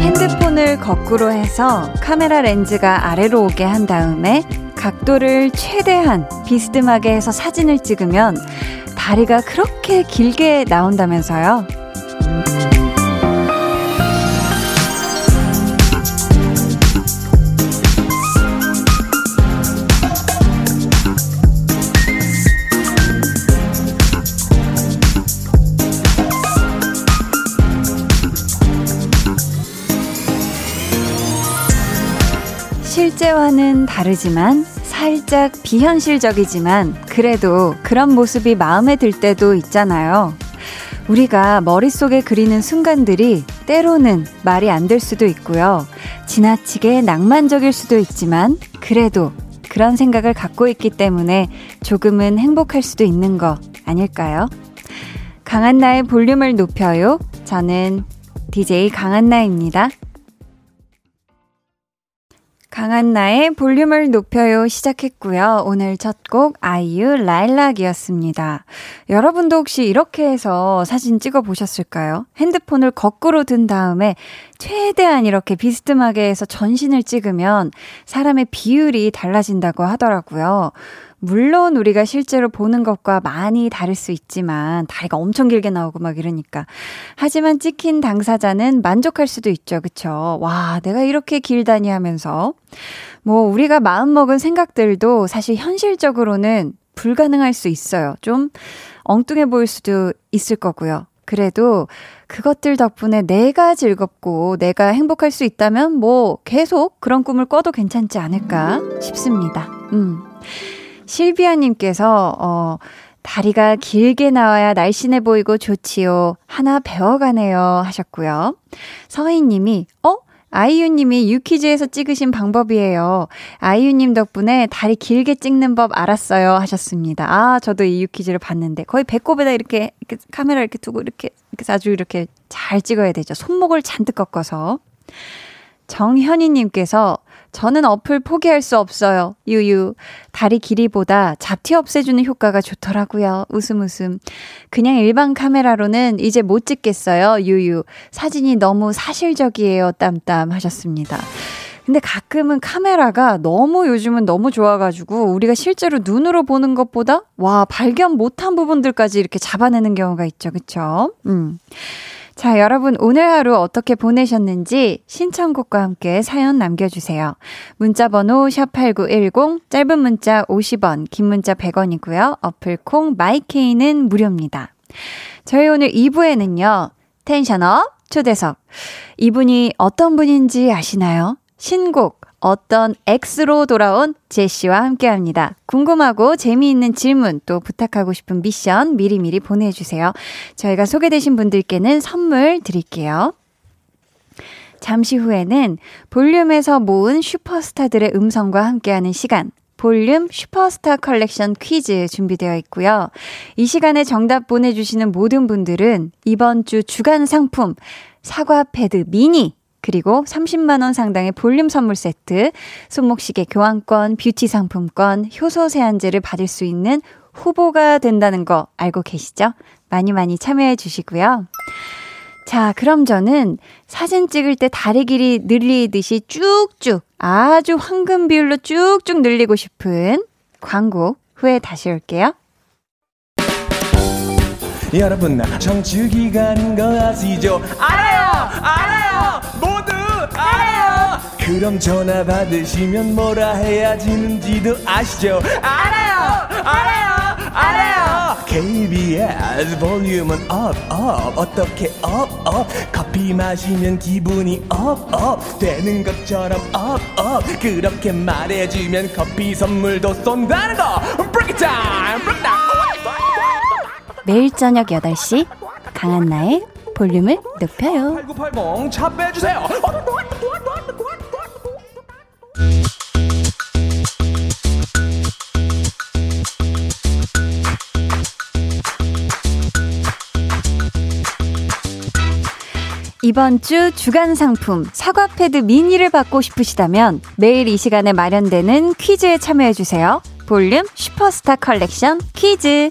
핸드폰을 거꾸로 해서 카메라 렌즈가 아래로 오게 한 다음에 각도를 최대한 비스듬하게 해서 사진을 찍으면 다리가 그렇게 길게 나온다면서요. 실제와는 다르지만 살짝 비현실적이지만 그래도 그런 모습이 마음에 들 때도 있잖아요. 우리가 머릿속에 그리는 순간들이 때로는 말이 안 될 수도 있고요. 지나치게 낭만적일 수도 있지만 그래도 그런 생각을 갖고 있기 때문에 조금은 행복할 수도 있는 거 아닐까요? 강한나의 볼륨을 높여요. 저는 DJ 강한나입니다. 강한나의 볼륨을 높여요 시작했고요. 오늘 첫 곡 아이유 라일락이었습니다. 여러분도 혹시 이렇게 해서 사진 찍어 보셨을까요? 핸드폰을 거꾸로 든 다음에 최대한 이렇게 비스듬하게 해서 전신을 찍으면 사람의 비율이 달라진다고 하더라고요. 물론 우리가 실제로 보는 것과 많이 다를 수 있지만 다리가 엄청 길게 나오고 막 이러니까. 하지만 찍힌 당사자는 만족할 수도 있죠. 그쵸? 와, 내가 이렇게 길다니 하면서. 뭐 우리가 마음먹은 생각들도 사실 현실적으로는 불가능할 수 있어요. 좀 엉뚱해 보일 수도 있을 거고요. 그래도 그것들 덕분에 내가 즐겁고 내가 행복할 수 있다면 뭐 계속 그런 꿈을 꿔도 괜찮지 않을까 싶습니다. 음. 실비아님께서, 어, 다리가 길게 나와야 날씬해 보이고 좋지요. 하나 배워가네요. 하셨고요. 서희님이, 어? 아이유님이 유퀴즈에서 찍으신 방법이에요. 아이유님 덕분에 다리 길게 찍는 법 알았어요. 하셨습니다. 아, 저도 이 유퀴즈를 봤는데 거의 배꼽에다 이렇게, 이렇게 카메라 이렇게 두고 이렇게, 이렇게 아주 이렇게 잘 찍어야 되죠. 손목을 잔뜩 꺾어서. 정현희님께서 저는 어플 포기할 수 없어요. 유유. 다리 길이보다 잡티 없애주는 효과가 좋더라고요. 웃음 웃음. 그냥 일반 카메라로는 이제 못 찍겠어요. 유유. 사진이 너무 사실적이에요. 땀땀 하셨습니다. 근데 가끔은 카메라가 너무 요즘은 너무 좋아가지고 우리가 실제로 눈으로 보는 것보다 와, 발견 못한 부분들까지 이렇게 잡아내는 경우가 있죠. 그쵸? 음. 자, 여러분 오늘 하루 어떻게 보내셨는지 신청곡과 함께 사연 남겨주세요. 문자 번호 샵8910, 짧은 문자 50원, 긴 문자 100원이고요. 어플 콩 마이케이는 무료입니다. 저희 오늘 2부에는요. 텐션업 초대석. 이분이 어떤 분인지 아시나요? 신곡 어떤 X로 돌아온 제시와 함께 합니다. 궁금하고 재미있는 질문 또 부탁하고 싶은 미션 미리미리 보내주세요. 저희가 소개되신 분들께는 선물 드릴게요. 잠시 후에는 볼륨에서 모은 슈퍼스타들의 음성과 함께하는 시간. 볼륨 슈퍼스타 컬렉션 퀴즈 준비되어 있고요. 이 시간에 정답 보내주시는 모든 분들은 이번 주 주간 상품 사과 패드 미니 그리고 30만원 상당의 볼륨 선물 세트, 손목시계 교환권, 뷰티 상품권, 효소 세안제를 받을 수 있는 후보가 된다는 거 알고 계시죠? 많이 많이 참여해 주시고요. 자, 그럼 저는 사진 찍을 때 다리 길이 늘리듯이 쭉쭉 아주 황금 비율로 쭉쭉 늘리고 싶은 광고 후에 다시 올게요. 여러분 정주기간 거 아시죠? 알아요! 알아요! 그럼 전화 받으시면 뭐라 해야 지는지도 아시죠? 알아요! 알아요! 알아요! KBS 볼륨은 up, up, 어떻게 up, up 커피 마시면 기분이 up, up 되는 것처럼 up, up 그렇게 말해주면 커피 선물도 쏜다는 거 Break it down! Break it down! 매일 저녁 8시 강한나의 볼륨을 높여요. 8980 차 빼주세요. 이번 주 주간 상품 사과 패드 미니를 받고 싶으시다면 매일 이 시간에 마련되는 퀴즈에 참여해 주세요. 볼륨 슈퍼스타 컬렉션 퀴즈.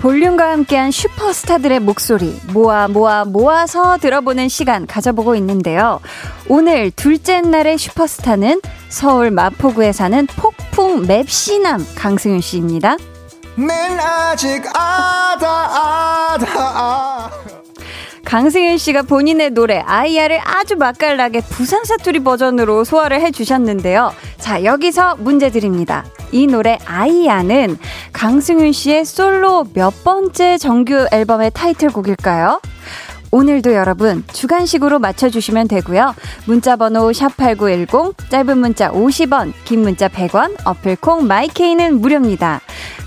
볼륨과 함께한 슈퍼스타들의 목소리 모아 모아 모아서 들어보는 시간 가져보고 있는데요. 오늘 둘째 날의 슈퍼스타는 서울 마포구에 사는 폭풍 맵시남 강승윤 씨입니다. 난 아직 아다 아다 아. 강승윤 씨가 본인의 노래 아이야를 아주 맛깔나게 부산 사투리 버전으로 소화를 해주셨는데요. 자 여기서 문제 드립니다. 이 노래 아이야는 강승윤 씨의 솔로 몇 번째 정규 앨범의 타이틀곡일까요? 오늘도 여러분 주간식으로 맞춰주시면 되고요. 문자번호 샵8910 짧은 문자 50원 긴 문자 100원 어플콩 마이케이는 무료입니다.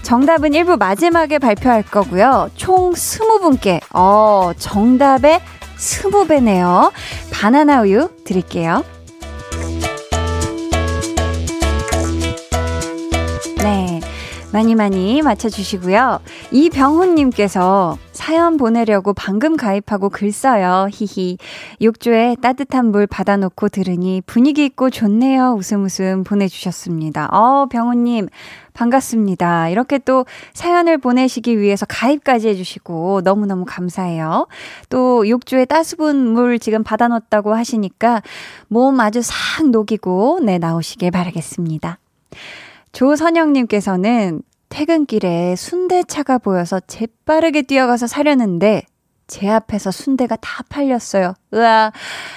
정답은 1부 마지막에 발표할 거고요. 총 20분께 어 정답의 20배네요. 바나나 우유 드릴게요. 많이 많이 맞춰주시고요. 이병훈님께서 사연 보내려고 방금 가입하고 글 써요. 히히. 욕조에 따뜻한 물 받아놓고 들으니 분위기 있고 좋네요. 웃음 웃음 보내주셨습니다. 어, 병훈님. 반갑습니다. 이렇게 또 사연을 보내시기 위해서 가입까지 해주시고 너무너무 감사해요. 또 욕조에 따스분 물 지금 받아놓았다고 하시니까 몸 아주 싹 녹이고 네, 나오시길 바라겠습니다. 조선영님께서는 퇴근길에 순대차가 보여서 재빠르게 뛰어가서 사려는데 제 앞에서 순대가 다 팔렸어요. 으아,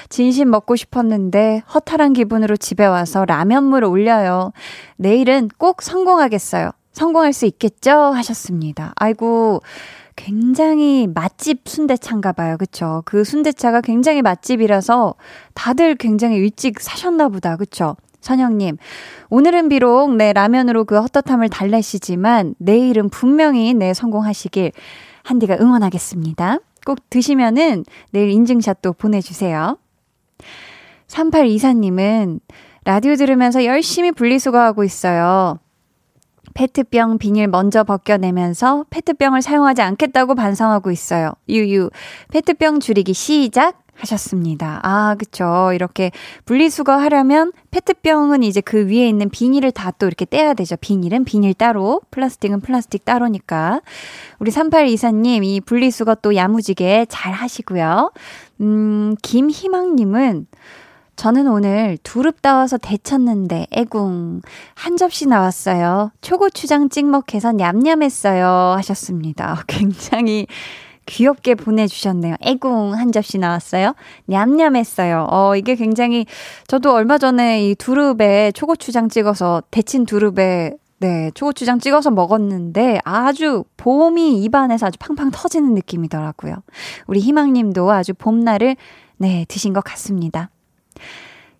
진심 먹고 싶었는데 허탈한 기분으로 집에 와서 라면물을 올려요. 내일은 꼭 성공하겠어요. 성공할 수 있겠죠? 하셨습니다. 아이고, 굉장히 맛집 순대차인가 봐요. 그쵸? 그 순대차가 굉장히 맛집이라서 다들 굉장히 일찍 사셨나 보다. 그쵸? 선영님, 오늘은 비록 네, 라면으로 그 헛헛함을 달래시지만 내일은 분명히 네, 성공하시길 한디가 응원하겠습니다. 꼭 드시면은 내일 인증샷도 보내주세요. 3824님은 라디오 들으면서 열심히 분리수거하고 있어요. 페트병 비닐 먼저 벗겨내면서 페트병을 사용하지 않겠다고 반성하고 있어요. 유유. 페트병 줄이기 시작. 하셨습니다. 아, 그쵸. 이렇게 분리수거 하려면 페트병은 이제 그 위에 있는 비닐을 다 또 이렇게 떼야 되죠. 비닐은 비닐 따로, 플라스틱은 플라스틱 따로니까. 우리 3824님, 이 분리수거 또 야무지게 잘 하시고요. 음, 김희망님은 저는 오늘 두릅 따와서 데쳤는데 애궁 한 접시 나왔어요. 초고추장 찍먹해서 냠냠했어요 하셨습니다. 굉장히 귀엽게 보내주셨네요. 애궁 한 접시 나왔어요. 냠냠했어요. 어, 이게 굉장히, 저도 얼마 전에 이 두릅에 초고추장 찍어서, 데친 두릅에, 네, 초고추장 찍어서 먹었는데 아주 봄이 입안에서 아주 팡팡 터지는 느낌이더라고요. 우리 희망님도 아주 봄날을, 네, 드신 것 같습니다.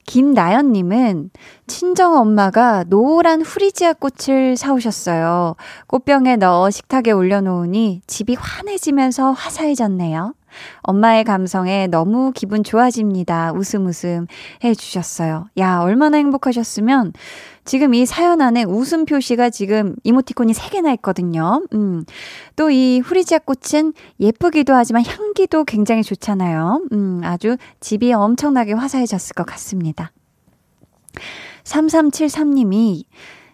김나연님은 친정 엄마가 노란 후리지아 꽃을 사오셨어요. 꽃병에 넣어 식탁에 올려놓으니 집이 환해지면서 화사해졌네요. 엄마의 감성에 너무 기분 좋아집니다. 웃음 웃음 해주셨어요. 야, 얼마나 행복하셨으면 지금 이 사연 안에 웃음 표시가 지금 이모티콘이 3개나 있거든요. 음. 또 이 후리지아 꽃은 예쁘기도 하지만 향기도 굉장히 좋잖아요. 음, 아주 집이 엄청나게 화사해졌을 것 같습니다. 3373님이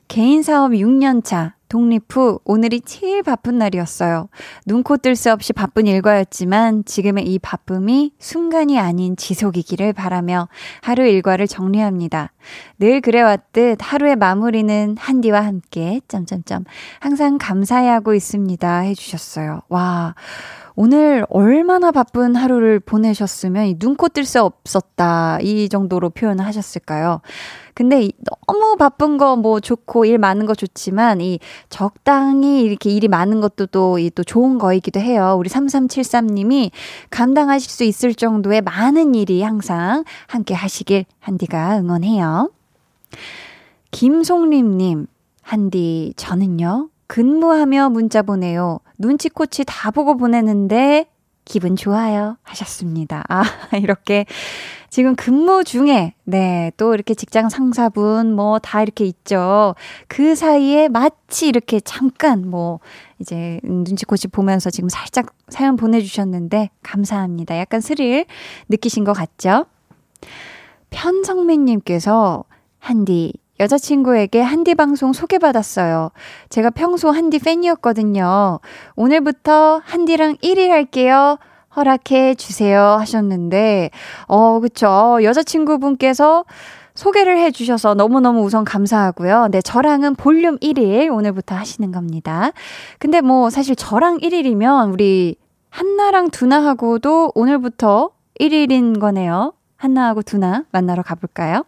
개인 사업 6년 차 독립 후 오늘이 제일 바쁜 날이었어요. 눈코 뜰새 없이 바쁜 일과였지만 지금의 이 바쁨이 순간이 아닌 지속이기를 바라며 하루 일과를 정리합니다. 늘 그래왔듯 하루의 마무리는 한디와 함께 점점점 항상 감사해하고 있습니다 해주셨어요. 와 오늘 얼마나 바쁜 하루를 보내셨으면 눈코 뜰 새 없었다 이 정도로 표현을 하셨을까요? 근데 너무 바쁜 거 뭐 좋고 일 많은 거 좋지만 이 적당히 이렇게 일이 많은 것도 또, 또 좋은 거이기도 해요. 우리 3373님이 감당하실 수 있을 정도의 많은 일이 항상 함께 하시길 한디가 응원해요. 김송림님, 한디, 저는요, 근무하며 문자 보내요. 눈치코치 다 보고 보내는데 기분 좋아요. 하셨습니다. 아, 이렇게 지금 근무 중에, 네, 또 이렇게 직장 상사분, 뭐, 다 이렇게 있죠. 그 사이에 마치 이렇게 잠깐, 뭐, 이제 눈치코치 보면서 지금 살짝 사연 보내주셨는데, 감사합니다. 약간 스릴 느끼신 것 같죠? 편성민님께서, 한디, 여자친구에게 한디 방송 소개받았어요. 제가 평소 한디 팬이었거든요. 오늘부터 한디랑 1일 할게요. 허락해 주세요 하셨는데, 어, 그쵸. 여자친구분께서 소개를 해 주셔서 너무너무 우선 감사하고요. 네, 저랑은 볼륨 1일 오늘부터 하시는 겁니다. 근데 뭐 사실 저랑 1일이면 우리 한나랑 두나하고도 오늘부터 1일인 거네요. 한나하고 두나 만나러 가볼까요?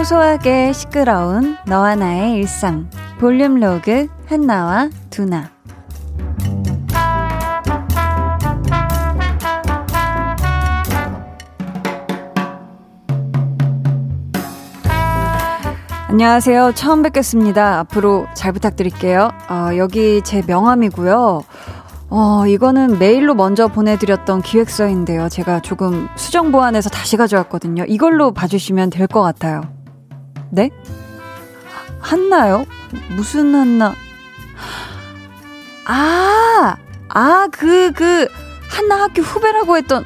소소하게 시끄러운 너와 나의 일상 볼륨 로그 한나와 두나 안녕하세요. 처음 뵙겠습니다. 앞으로 잘 부탁드릴게요. 어, 여기 제 명함이고요. 어, 이거는 메일로 먼저 보내드렸던 기획서인데요. 제가 조금 수정 보완해서 다시 가져왔거든요. 이걸로 봐주시면 될 것 같아요. 네? 한나요? 무슨 한나? 아, 아, 그, 그, 한나 학교 후배라고 했던,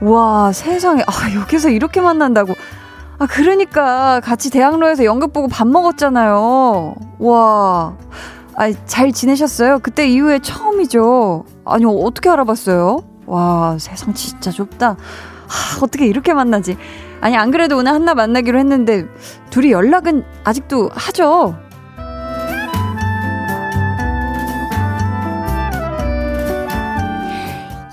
와, 세상에, 아, 여기서 이렇게 만난다고. 아, 그러니까, 같이 대학로에서 연극 보고 밥 먹었잖아요. 와. 아, 잘 지내셨어요? 그때 이후에 처음이죠. 아니, 어떻게 알아봤어요? 와, 세상 진짜 좁다. 하, 어떻게 이렇게 만나지? 아니, 안 그래도 오늘 한나 만나기로 했는데, 둘이 연락은 아직도 하죠?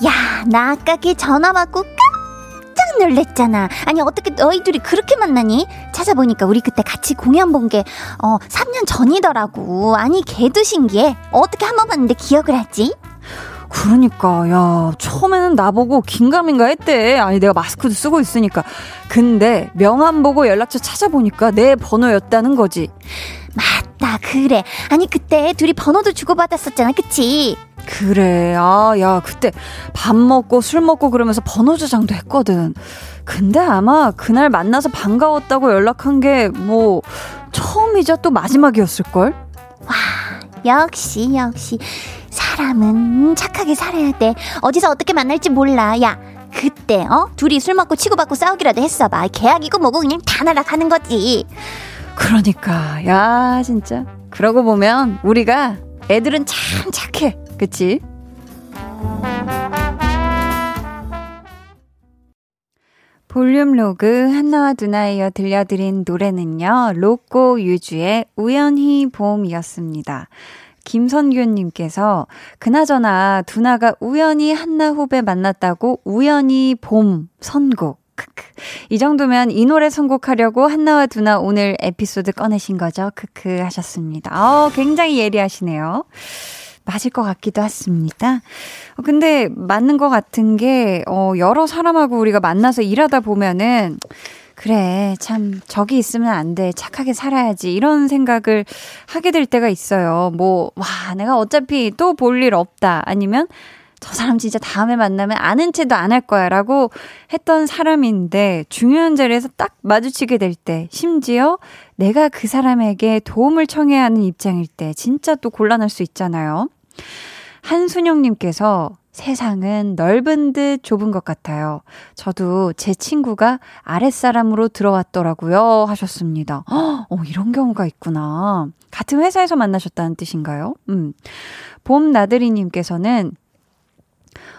야, 나 아까 걔 전화 받고 깜짝 놀랬잖아. 아니, 어떻게 너희 둘이 그렇게 만나니? 찾아보니까 우리 그때 같이 공연 본 게, 어, 3년 전이더라고. 아니, 걔도 신기해. 어떻게 한 번 봤는데 기억을 하지? 그러니까 야 처음에는 나보고 긴가민가 했대. 아니 내가 마스크도 쓰고 있으니까. 근데 명함 보고 연락처 찾아보니까 내 번호였다는 거지. 맞다 그래. 아니 그때 둘이 번호도 주고받았었잖아 그치? 그래. 아 야 그때 밥 먹고 술 먹고 그러면서 번호 저장도 했거든. 근데 아마 그날 만나서 반가웠다고 연락한 게 뭐 처음이자 또 마지막이었을걸? 와 역시 역시 사람은 착하게 살아야 돼. 어디서 어떻게 만날지 몰라. 야, 그때 어 둘이 술 먹고 치고받고 싸우기라도 했어봐. 계약이고 뭐고 그냥 다 날아가는 거지. 그러니까 야 진짜 그러고 보면 우리가 애들은 참 착해, 그치? 볼륨 로그 한나와 두나 이어 들려드린 노래는요, 로꼬 유주의 우연히 봄이었습니다. 김선균님께서 그나저나 두나가 우연히 한나 후배 만났다고 우연히 봄 선곡. 크크. 이 정도면 이 노래 선곡하려고 한나와 두나 오늘 에피소드 꺼내신 거죠? 크크 하셨습니다. 어, 굉장히 예리하시네요. 맞을 것 같기도 했습니다. 어, 근데 맞는 것 같은 게, 어, 여러 사람하고 우리가 만나서 일하다 보면은, 그래, 참, 저기 있으면 안 돼. 착하게 살아야지. 이런 생각을 하게 될 때가 있어요. 뭐, 와, 내가 어차피 또 볼 일 없다. 아니면, 저 사람 진짜 다음에 만나면 아는 체도 안 할 거야. 라고 했던 사람인데, 중요한 자리에서 딱 마주치게 될 때, 심지어 내가 그 사람에게 도움을 청해야 하는 입장일 때, 진짜 또 곤란할 수 있잖아요. 한순영님께서 세상은 넓은 듯 좁은 것 같아요. 저도 제 친구가 아랫사람으로 들어왔더라고요. 하셨습니다. 어, 이런 경우가 있구나. 같은 회사에서 만나셨다는 뜻인가요? 음. 봄 나들이님께서는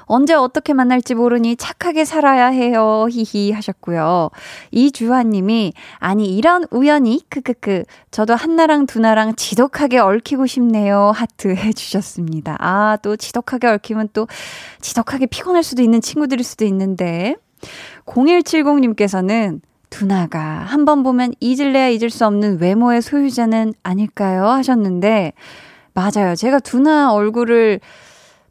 언제 어떻게 만날지 모르니 착하게 살아야 해요. 히히 하셨고요. 이주환 님이 아니 이런 우연히 크크크 저도 한나랑 두나랑 지독하게 얽히고 싶네요. 하트 해 주셨습니다. 아 또 지독하게 얽히면 또 지독하게 피곤할 수도 있는 친구들일 수도 있는데 0170 님께서는 두나가 한 번 보면 잊을래야 잊을 수 없는 외모의 소유자는 아닐까요? 하셨는데 맞아요. 제가 두나 얼굴을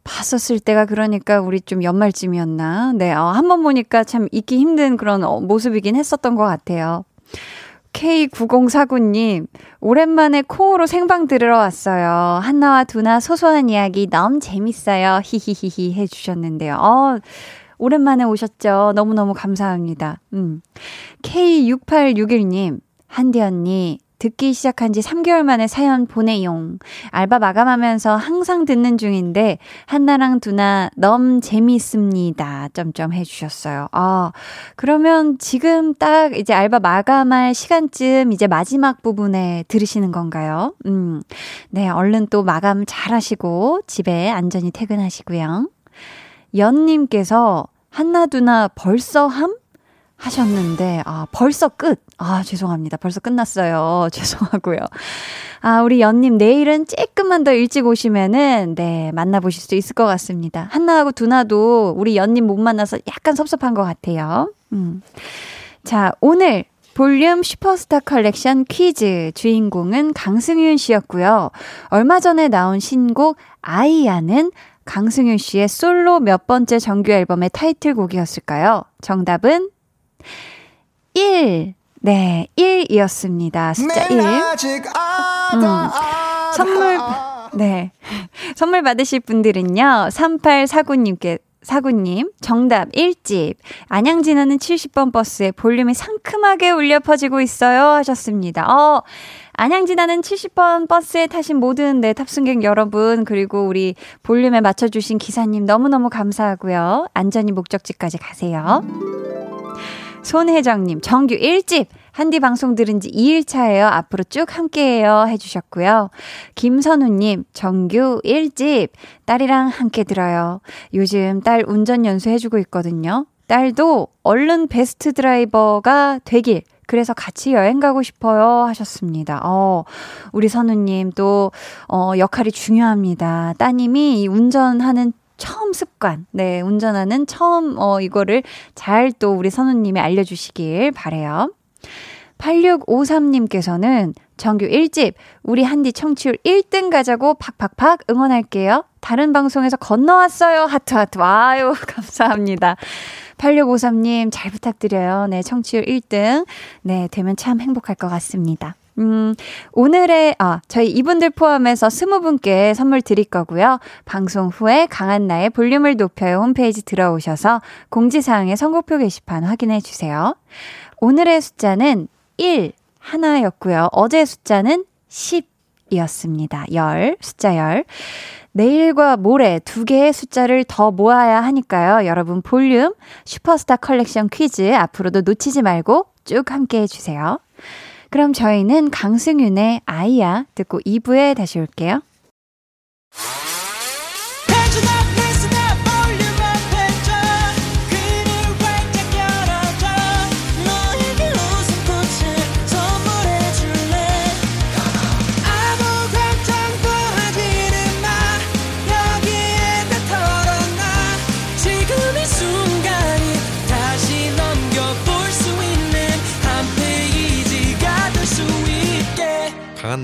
봤었을 때가 그러니까 우리 좀 연말쯤이었나? 네, 어, 한번 보니까 참 잊기 힘든 그런 어, 모습이긴 했었던 것 같아요. K9049님, 오랜만에 콩으로 생방 들으러 왔어요. 한나와 두나 소소한 이야기 너무 재밌어요. 히히히히 해주셨는데요. 어, 오랜만에 오셨죠? 너무너무 감사합니다. 음. K6861님, 한디 언니, 듣기 시작한 지 3개월 만에 사연 보내용. 알바 마감하면서 항상 듣는 중인데, 한나랑 두나 너무 재미있습니다. 점점 해주셨어요. 아, 그러면 지금 딱 이제 알바 마감할 시간쯤 이제 마지막 부분에 들으시는 건가요? 음, 네, 얼른 또 마감 잘 하시고, 집에 안전히 퇴근하시고요. 연님께서 한나 두나 벌써 함? 하셨는데, 아, 벌써 끝. 아, 죄송합니다. 벌써 끝났어요. 죄송하고요. 아, 우리 연님, 내일은 조금만 더 일찍 오시면은, 네, 만나보실 수 있을 것 같습니다. 한나하고 두나도 우리 연님 못 만나서 약간 섭섭한 것 같아요. 음. 자, 오늘 볼륨 슈퍼스타 컬렉션 퀴즈 주인공은 강승윤 씨였고요. 얼마 전에 나온 신곡 아이야는 강승윤 씨의 솔로 몇 번째 정규 앨범의 타이틀곡이었을까요? 정답은 1. 네, 1이었습니다. 숫자 1. 음, 선물, 네. 선물 받으실 분들은요, 3849님께, 사구님, 정답 1집. 안양 지나는 70번 버스에 볼륨이 상큼하게 울려 퍼지고 있어요. 하셨습니다. 어, 안양 지나는 70번 버스에 타신 모든 네, 탑승객 여러분, 그리고 우리 볼륨에 맞춰주신 기사님 너무너무 감사하고요. 안전히 목적지까지 가세요. 손혜정님, 정규 1집. 한디 방송 들은 지 2일차예요. 앞으로 쭉 함께해요. 해주셨고요. 김선우님, 정규 1집. 딸이랑 함께 들어요. 요즘 딸 운전 연수해주고 있거든요. 딸도 얼른 베스트 드라이버가 되길. 그래서 같이 여행 가고 싶어요. 하셨습니다. 어, 우리 선우님 또, 어, 역할이 중요합니다. 따님이 이 운전하는 처음 습관, 네, 운전하는 처음, 어, 이거를 잘 또 우리 선우님이 알려주시길 바래요 8653님께서는 정규 1집, 우리 한디 청취율 1등 가자고 팍팍팍 응원할게요. 다른 방송에서 건너왔어요. 하트하트. 와요. 감사합니다. 8653님, 잘 부탁드려요. 네, 청취율 1등. 네, 되면 참 행복할 것 같습니다. 음, 오늘의, 아, 저희 이분들 포함해서 스무 분께 선물 드릴 거고요. 방송 후에 강한 나의 볼륨을 높여요 홈페이지 들어오셔서 공지사항의 선곡표 게시판 확인해 주세요. 오늘의 숫자는 1, 하나였고요. 어제 숫자는 10이었습니다. 10, 숫자 10. 내일과 모레 두 개의 숫자를 더 모아야 하니까요. 여러분 볼륨 슈퍼스타 컬렉션 퀴즈 앞으로도 놓치지 말고 쭉 함께 해주세요. 그럼 저희는 강승윤의 아이야 듣고 2부에 다시 올게요.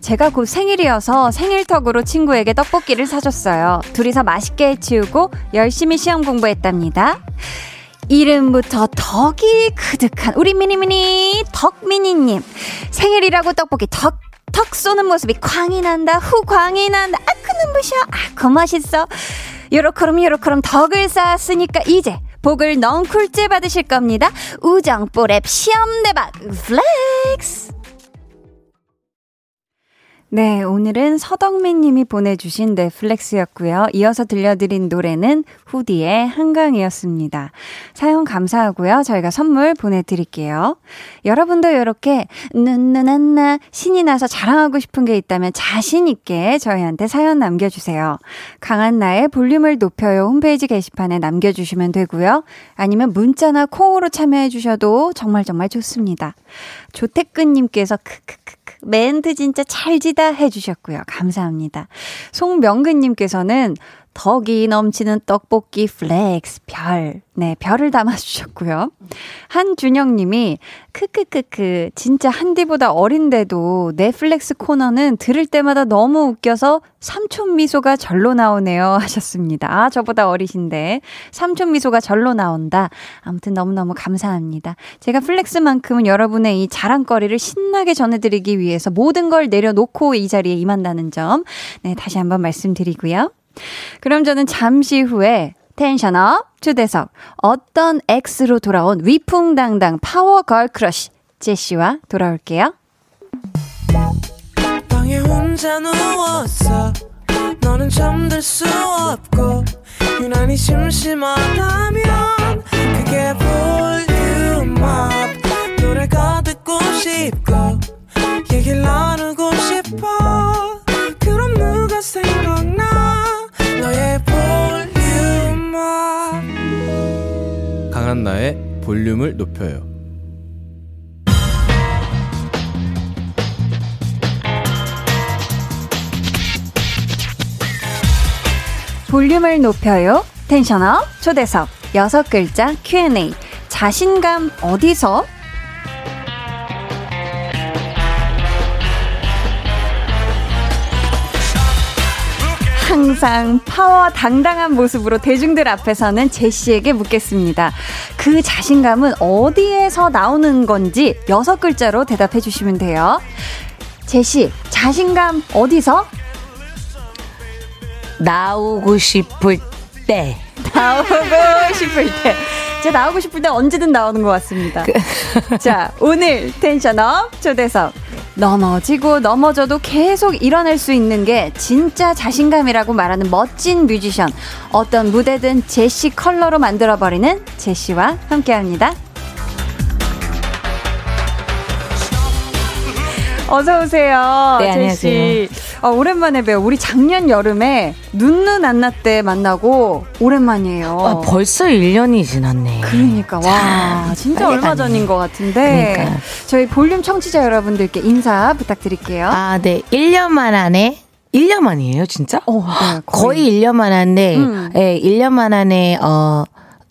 제가 곧 생일이어서 생일턱으로 친구에게 떡볶이를 사줬어요. 둘이서 맛있게 해치우고 열심히 시험 공부했답니다. 이름부터 덕이 그득한 우리 미니미니 덕미니님. 생일이라고 떡볶이 덕 턱 쏘는 모습이 광이 난다 후 광이 난다. 아그 눈부셔. 아그 멋있어. 요렇게럼 요렇게럼 덕을 쌓았으니까 이제 복을 넝쿨째 받으실 겁니다. 우정 forever 시험 대박 flex 네, 오늘은 서덕민 님이 보내주신 넷플렉스였고요. 이어서 들려드린 노래는 후디의 한강이었습니다. 사연 감사하고요. 저희가 선물 보내드릴게요. 여러분도 이렇게 눈눈안나 신이 나서 자랑하고 싶은 게 있다면 자신있게 저희한테 사연 남겨주세요. 강한 나의 볼륨을 높여요 홈페이지 게시판에 남겨주시면 되고요. 아니면 문자나 콩으로 참여해주셔도 정말 정말 좋습니다. 조태근 님께서 크크크 멘트 진짜 찰지다 해주셨고요. 감사합니다. 송명근님께서는 덕이 넘치는 떡볶이 flex 별. 네, 별을 담아주셨고요. 한준영님이 크크크크 진짜 한디보다 어린데도 넷플렉스 코너는 들을 때마다 너무 웃겨서 삼촌 미소가 절로 나오네요 하셨습니다. 아 저보다 어리신데 삼촌 미소가 절로 나온다. 아무튼 너무너무 감사합니다. 제가 flex만큼은 여러분의 이 자랑거리를 신나게 전해드리기 위해서 모든 걸 내려놓고 이 자리에 임한다는 점 네, 다시 한번 말씀드리고요. 그럼 저는 잠시 후에 tension up 초대석 어떤 X로 돌아온 위풍당당 power girl crush 제시와 돌아올게요. 유난히 심심하다면 그게 볼륨업 노래가 듣고 싶고 얘기를 강한나의 볼륨을 높여요. 볼륨을 높여요. 텐션업 초대석 여섯 글자 Q&A 자신감 어디서? 항상 파워 당당한 모습으로 대중들 앞에서는 제시에게 묻겠습니다. 그 자신감은 어디에서 나오는 건지 여섯 글자로 대답해 주시면 돼요. 제시, 자신감 어디서? 나오고 싶을 때. 나오고 싶을 때. 제가 나오고 싶을 때 언제든 나오는 것 같습니다. 자, 오늘 텐션업 초대석. 넘어지고 넘어져도 계속 일어날 수 있는 게 진짜 자신감이라고 말하는 멋진 뮤지션. 어떤 무대든 제시 컬러로 만들어버리는 제시와 함께 합니다. 어서 오세요. 네, 제시. 어, 오랜만에 봬요. 우리 작년 여름에 눈눈 안나 때 만나고 오랜만이에요. 아, 벌써 1년이 지났네. 그러니까 와 진짜 얼마 가네. 전인 것 같은데 그러니까요. 저희 볼륨 청취자 여러분들께 인사 부탁드릴게요. 아, 네. 1년 만에 1년 만이에요, 진짜? 어, 네, 거의 1년 만한데, 음. 예, 1년 만에, 어,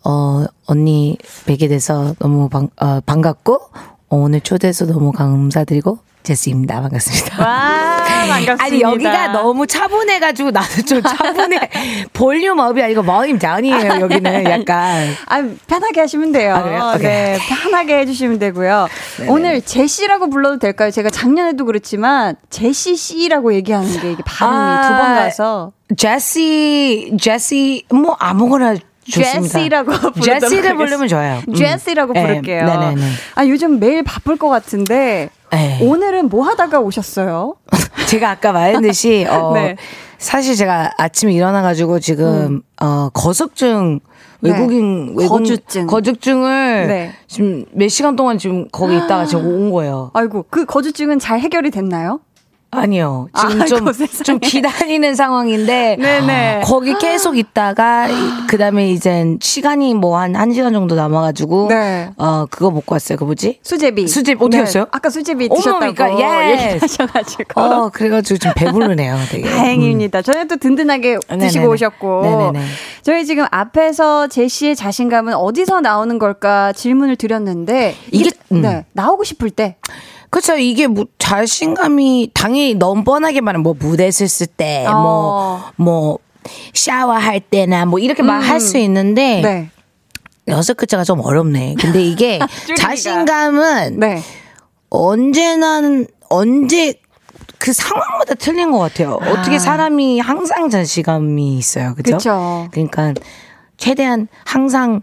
어, 언니 뵈게 돼서 너무 반, 어, 반갑고, 어, 오늘 초대해서 너무 감사드리고, 제스입니다. 반갑습니다. 와 반갑습니다. 아니 여기가 너무 차분해가지고 나도 좀 차분해 볼륨 업이 아니고 머임 잔이에요 여기는 약간 아 편하게 하시면 돼요. 아. 네 편하게 해주시면 되고요. 오늘 제시라고 불러도 될까요? 제가 작년에도 그렇지만 제시 씨라고 얘기하는 게 이게 발음이 아, 두번 가서 제시 제시 뭐 아무거나. 제시라고 제시를. 부르면 좋아요. 음. 제시라고 네, 부를게요. 네네네. 아 요즘 매일 바쁠 것 같은데 네. 오늘은 뭐 하다가 오셨어요? 제가 아까 말했듯이 어 네. 사실 제가 아침에 일어나가지고 지금 어 거석증 네. 외국인 외국 거주증. 거주증을 네. 지금 몇 시간 동안 지금 거기 있다가 제가 온 거예요. 아이고 그 거주증은 잘 해결이 됐나요? 아니요. 지금 아이고, 좀, 세상에. 좀 기다리는 상황인데. 네네. 거기 계속 있다가, 그 다음에 이젠 시간이 뭐 한, 한 시간 정도 남아가지고. 네. 어, 그거 먹고 왔어요. 그 뭐지? 수제비. 수제비 어떻게 했어요? 아까 수제비 드셨다고 그러니까, yes. 얘기하셔가지고. 어, 그래가지고 좀 배부르네요. 되게. 다행입니다. 저는 또 든든하게 네네네. 드시고 오셨고. 네네네. 저희 지금 앞에서 제시의 자신감은 어디서 나오는 걸까 질문을 드렸는데 이게, 이게, 음. 네, 나오고 싶을 때 그쵸. 이게 뭐, 자신감이, 당연히 너무 뻔하게 말하면 뭐, 무대 섰을 때, 뭐, 어. 뭐, 샤워할 때나 뭐, 이렇게 말할 수 있는데. 네. 여섯 글자가 좀 어렵네. 근데 이게. 자신감은 네. 언제나 언제 그 상황마다 틀린 것 같아요. 어떻게 사람이 항상 자신감이 있어요, 그죠? 그러니까 최대한 항상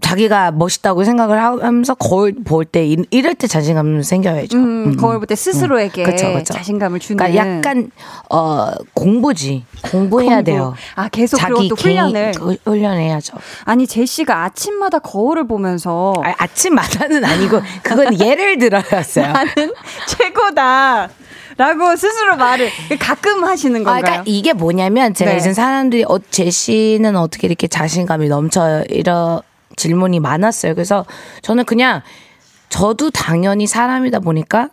자기가 멋있다고 생각을 하면서 거울 볼 때 이럴 때 자신감 생겨야죠. 음, 거울 볼 때 스스로에게 그쵸, 그쵸. 자신감을 주는. 그러니까 약간 어 공부지 공부해야 공부. 돼요. 아, 계속 또 개인- 훈련을. 그 훈련해야죠. 아니 제시가 아침마다 거울을 보면서 아, 아침마다는 아니고 그건 예를 들어였어요. 나는 최고다. 라고 스스로 말을 가끔 하시는 아, 건가요? 그러니까 이게 뭐냐면 제가 네. 이제 사람들이 어, 제시는 어떻게 이렇게 자신감이 넘쳐요 이런 질문이 많았어요. 그래서 저는 그냥 저도 당연히 사람이다 보니까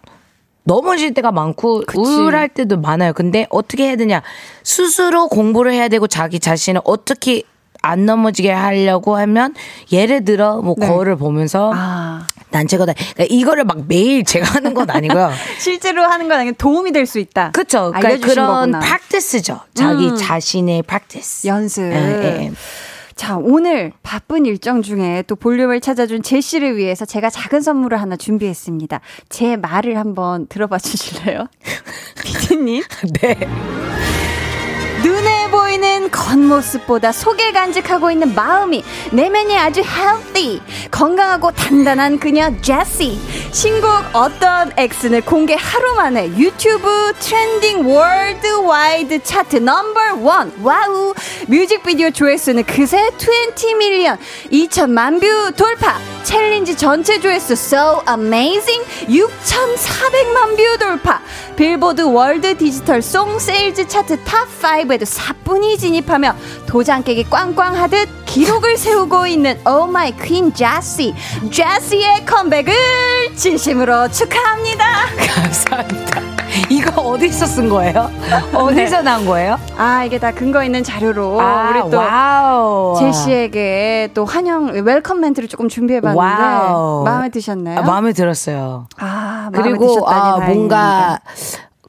넘어질 때가 많고 그치. 우울할 때도 많아요. 근데 어떻게 해야 되냐 스스로 공부를 해야 되고 자기 자신을 어떻게 안 넘어지게 하려고 하면 예를 들어 뭐 네. 거울을 보면서 아, 난 최고다. 그러니까 이거를 막 매일 제가 하는 건 아니고요. 실제로 하는 건 아니고 도움이 될 수 있다. 그쵸. 그러니까 그런 거구나. 프랙티스죠. 자기 음. 자신의 프랙티스. 연습. 예, 예. 자, 오늘 바쁜 일정 중에 또 볼륨을 찾아준 제시를 위해서 제가 작은 선물을 하나 준비했습니다. 제 말을 한번 들어봐 주실래요? 피디님. 네. 겉모습보다 속에 간직하고 있는 마음이 내면이 아주 healthy 건강하고 단단한 그녀 제시 신곡 어떤 X는 공개 하루 만에 유튜브 trending worldwide 차트 number one wow. 뮤직비디오 조회수는 그새 20 million 2천만 view 돌파. challenge 전체 조회수 so amazing. 6,400만 view 돌파. 빌보드 World Digital Song Sales 차트 top5에도 사뿐히 진입 하며 도장 깨기 꽝꽝 하듯 기록을 세우고 있는 oh my queen 제시 제시의 컴백을 진심으로 축하합니다 감사합니다. 이거 어디서 쓴 거예요? 어디서 난 거예요? 아 이게 다 근거 있는 자료로 아, 우리 또 wow. 제시에게 또 환영 welcome 멘트를 조금 준비해봤는데 wow. 마음에 드셨나요? 아, 마음에 들었어요. 아, 마음에 그리고 드셨다니 아, 다행입니다. 뭔가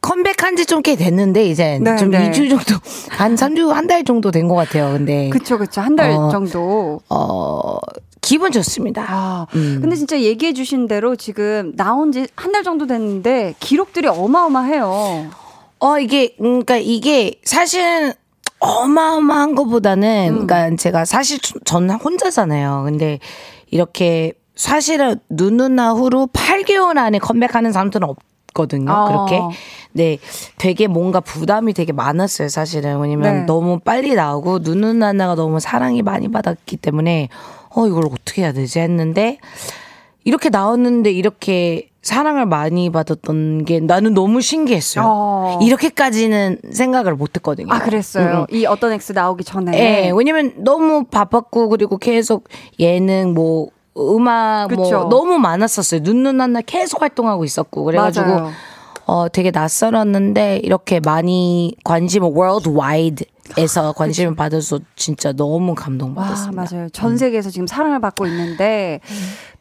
컴백한 지 좀 꽤 됐는데 이제 네, 좀 네. 2주 정도 한 3주 한 달 정도 된 것 같아요. 근데 그쵸 그쵸 한달 어. 정도 어 기분 좋습니다. 아, 음. 근데 진짜 얘기해 주신 대로 지금 나온 지 한 달 정도 됐는데 기록들이 어마어마해요. 어 이게 그러니까 이게 사실은 어마어마한 것보다는 음. 그러니까 제가 사실 전 혼자잖아요. 근데 이렇게 사실은 누누나 후로 8개월 안에 컴백하는 사람들은 없 거든요. 어. 그렇게. 네, 되게 뭔가 부담이 되게 많았어요. 사실은 왜냐면 네. 너무 빨리 나오고 누누 나나가 너무 사랑이 많이 받았기 때문에 어 이걸 어떻게 해야 되지 했는데 이렇게 나왔는데 이렇게 사랑을 많이 받았던 게 나는 너무 신기했어요. 어. 이렇게까지는 생각을 못 했거든요. 아 그랬어요. 음. 이 어떤 X 나오기 전에. 예, 왜냐면 너무 바빴고 그리고 계속 예능 뭐 음악 그쵸. 뭐 너무 많았었어요. 눈누난나 계속 활동하고 있었고 그래가지고 맞아요. 어 되게 낯설었는데 이렇게 많이 관심을 worldwide에서 관심을 받아서 진짜 너무 와 감동받았습니다. 맞아요. 전 세계에서 지금 사랑을 받고 있는데